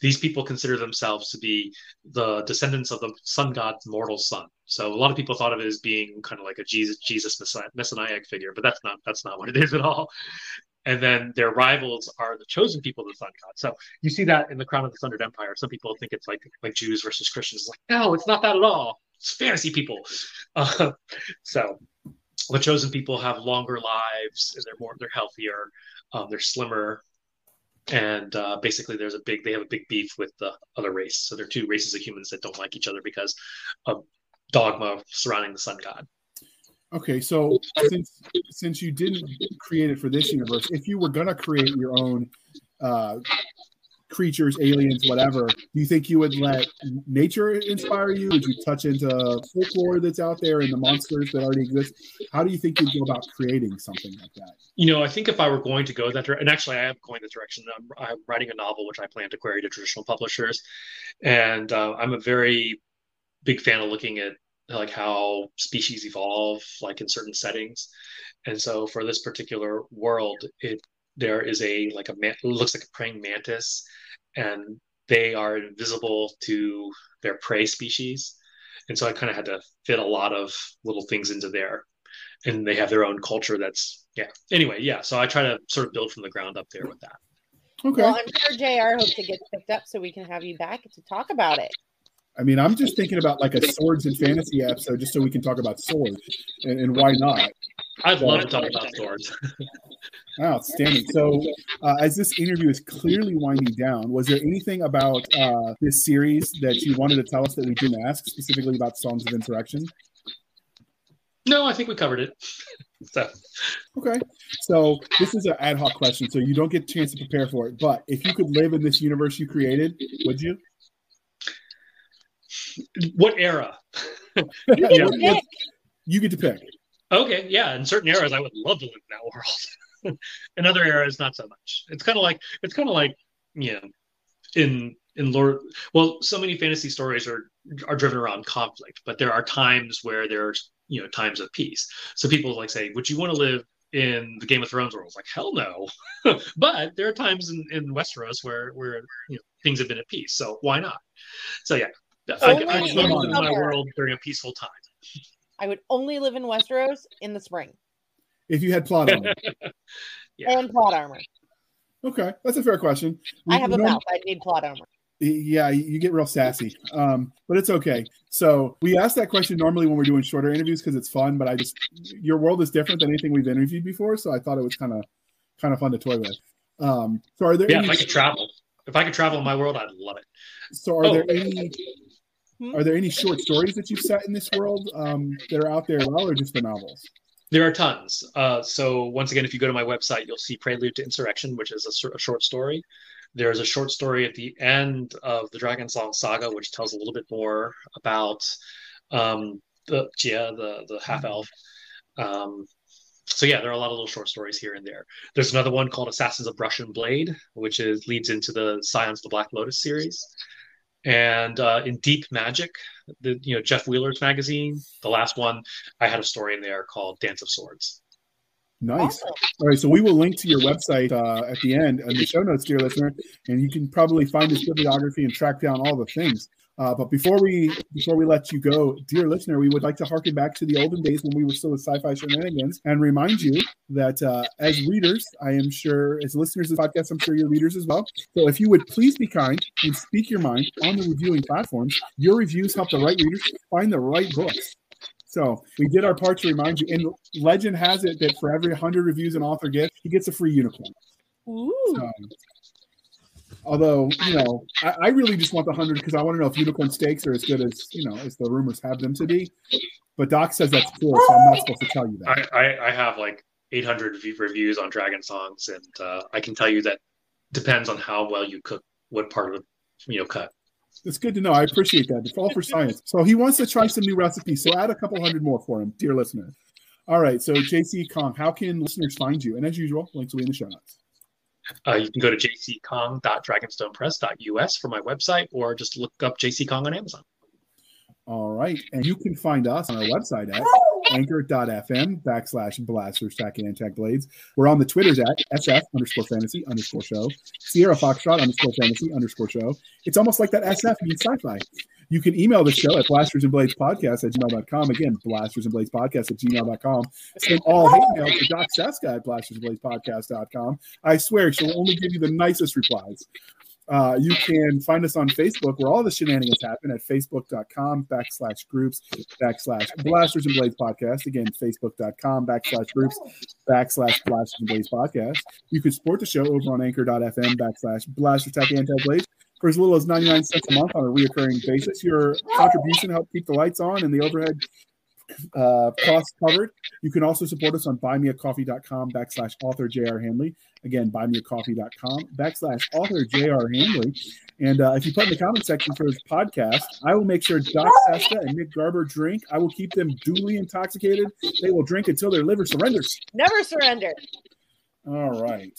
these people consider themselves to be the descendants of the sun god's mortal son. So a lot of people thought of it as being kind of like a Jesus, Jesus messianic figure, but that's not that's not what it is at all and then their rivals are the chosen people of the sun god. So you see that in the Crown of the Sundered Empire. Some people think it's like like Jews versus Christians. It's like no, it's not that at all. It's fantasy people. Uh, so the chosen people have longer lives and they're more they're healthier, um, they're slimmer, and uh, basically there's a big they have a big beef with the other race. So they're two races of humans that don't like each other because of dogma surrounding the sun god. Okay, so since since you didn't create it for this universe, if you were gonna create your own uh, creatures, aliens, whatever, do you think you would let nature inspire you? Would you touch into folklore that's out there and the monsters that already exist? How do you think you'd go about creating something like that? You know, I think if I were going to go that direction, and actually I am going that direction. I'm, I'm, writing a novel which I plan to query to traditional publishers, and uh, I'm a very big fan of looking at like how species evolve like in certain settings and so for this particular world it there is a like a man, looks like a praying mantis and they are invisible to their prey species. And so i kind of had to fit a lot of little things into there. And they have their own culture that's yeah. Anyway yeah so i try to sort of build from the ground up there with that. Okay. Well i'm sure jr hopes it gets picked up so we can have you back to talk about it. I mean, I'm just thinking about like a swords and fantasy episode just so we can talk about swords, and, and why not? I'd love to talk about swords. Outstanding. So, uh, as this interview is clearly winding down, was there anything about uh, this series that you wanted to tell us that we didn't ask, specifically about Songs of Insurrection? No, I think we covered it. so. Okay. So this is an ad hoc question, so you don't get a chance to prepare for it. But if you could live in this universe you created, would you? What era? You get Yeah. to pick. You get to pick. Okay, yeah. In certain eras, I would love to live in that world. in other eras, not so much. It's kind of like it's kind of like you know, in in Lord. Well, so many fantasy stories are are driven around conflict, but there are times where there's you know times of peace. So people like say, would you want to live in the Game of Thrones world? It's like hell no. but there are times in, in Westeros where where you know things have been at peace. So why not? So yeah. I, Only I in would live in my world during a peaceful time. I would only live in Westeros in the spring If you had plot on it. Yeah. and plot armor. Okay, that's a fair question. I have a norm- mouth. I need plot armor. Yeah, you get real sassy, um, but it's okay. So we ask that question normally when we're doing shorter interviews because it's fun. But I just your world is different than anything we've interviewed before, so I thought it was kind of kind of fun to toy with. Um, so are there Yeah, any, if I could travel, if I could travel in my world, I'd love it. so are Oh. there any? Are there any short stories that you've set in this world um, that are out there as well, or just the novels? There are tons. Uh, so once again, if you go to my website, you'll see Prelude to Insurrection, which is a, a short story. There's a short story at the end of the Dragon Song saga, which tells a little bit more about um, the Jia, the the half elf. Um, so yeah, there are a lot of little short stories here and there. There's another one called Assassins of Brush and Blade, which is leads into the Scions of the Black Lotus series. And uh, in Deep Magic, the you know Jeff Wheeler's magazine, the last one, I had a story in there called Dance of Swords. Nice. Awesome. All right, so we will link to your website uh, at the end in the show notes, dear listener, and you can probably find this bibliography and track down all the things. Uh, but before we before we let you go, dear listener, we would like to harken back to the olden days when we were still with sci-fi shenanigans, and remind you that uh, as readers, I am sure as listeners of the podcast, I'm sure you're readers as well. So if you would please be kind and speak your mind on the reviewing platforms, your reviews help the right readers find the right books. So we did our part to remind you. And legend has it that for every 100 reviews an author gets, he gets a free unicorn. Ooh. Um, although, you know, I, I really just want the 100 because I want to know if unicorn steaks are as good as, you know, as the rumors have them to be. But Doc says that's cool, so I'm not supposed to tell you that. I, I, I have like 800 reviews on Dragon Songs, and uh, I can tell you that depends on how well you cook what part of you know cut. It's good to know. I appreciate that. It's all for science. So he wants to try some new recipes. So add a couple hundred more for him, dear listener. All right. So JC Kang, how can listeners find you? And as usual, links will be in the show notes. Uh, you can go to jckang.dragonstonepress.us for my website, or just look up JC Kang on Amazon. All right. And you can find us on our website at anchor.fm backslash blasters tacking and tech blades. We're on the Twitters at SF underscore fantasy underscore show, Sierra Foxtrot underscore fantasy underscore show. It's almost like that SF means sci-fi. You can email the show at blasters and blades podcast at gmail.com. Again, blasters and blades podcast at gmail.com. Send all hate mail to Doc Cisca at blasters and blades podcast.com. I swear she'll only give you the nicest replies. Uh, you can find us on Facebook where all the shenanigans happen at facebook.com backslash groups backslash blasters and blades podcast. Again, facebook.com backslash groups backslash blasters and blades podcast. You can support the show over on anchor.fm backslash blasters tech and tech blades for as little as 99 cents a month on a reoccurring basis. Your contribution helps keep the lights on and the overhead uh, costs covered. You can also support us on buymeacoffee.com backslash author J.R. Handley. Again, buymeacoffee.com backslash author J.R. Handley. And uh, if you put in the comment section for this podcast, I will make sure Doc Cisca and Nick Garber drink. I will keep them duly intoxicated. They will drink until their liver surrenders. Never surrender. All right.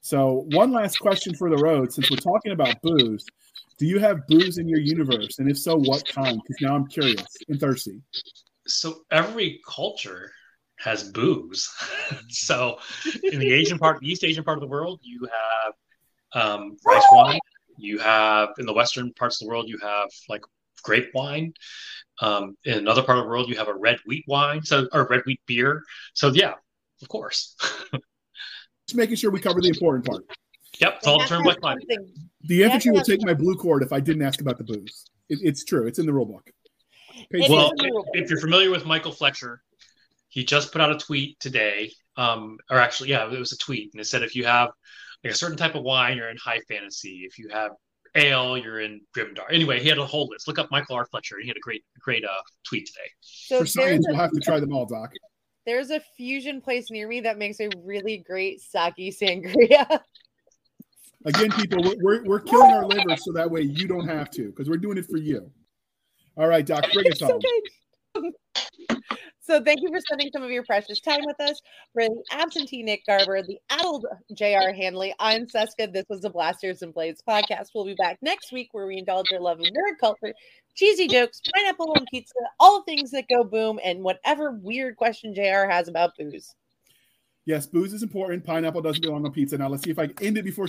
So, one last question for the road since we're talking about booze. Do you have booze in your universe? And if so, what kind? Because now I'm curious and thirsty. So every culture has booze. so in the Asian part, the East Asian part of the world, you have um, rice wine. You have in the Western parts of the world, you have like grape wine. Um, in another part of the world, you have a red wheat wine, so or red wheat beer. So yeah, of course. Just making sure we cover the important part. yep, it's all They have determined by climate. The Yeah, infantry will take my blue cord if I didn't ask about the booze. It, it's true. It's in the rule book. Page It Well, is a rule. if you're familiar with Michael Fletcher, he just put out a tweet today, um, or actually, yeah, it was a tweet, and it said if you have like a certain type of wine, you're in high fantasy. If you have ale, you're in grimdark. Anyway, he had a whole list. Look up Michael R. Fletcher. He had a great, great uh, tweet today. So For science, there's we'll have to try them all, Doc. there's a fusion place near me that makes a really great sake sangria. Again, people, we're, we're, we're killing our liver so that way you don't have to because we're doing it for you. All right, Doc, bring us. So thank you for spending some of your precious time with us. For the absentee Nick Garber, the adult J.R. Handley, I'm Cisca. This was the Blasters and Blades podcast. We'll be back next week where we indulge our love of nerd culture, cheesy jokes, pineapple on pizza, all things that go boom, and whatever weird question JR has about booze. Yes, booze is important. Pineapple doesn't belong on pizza. Now let's see if I can end it before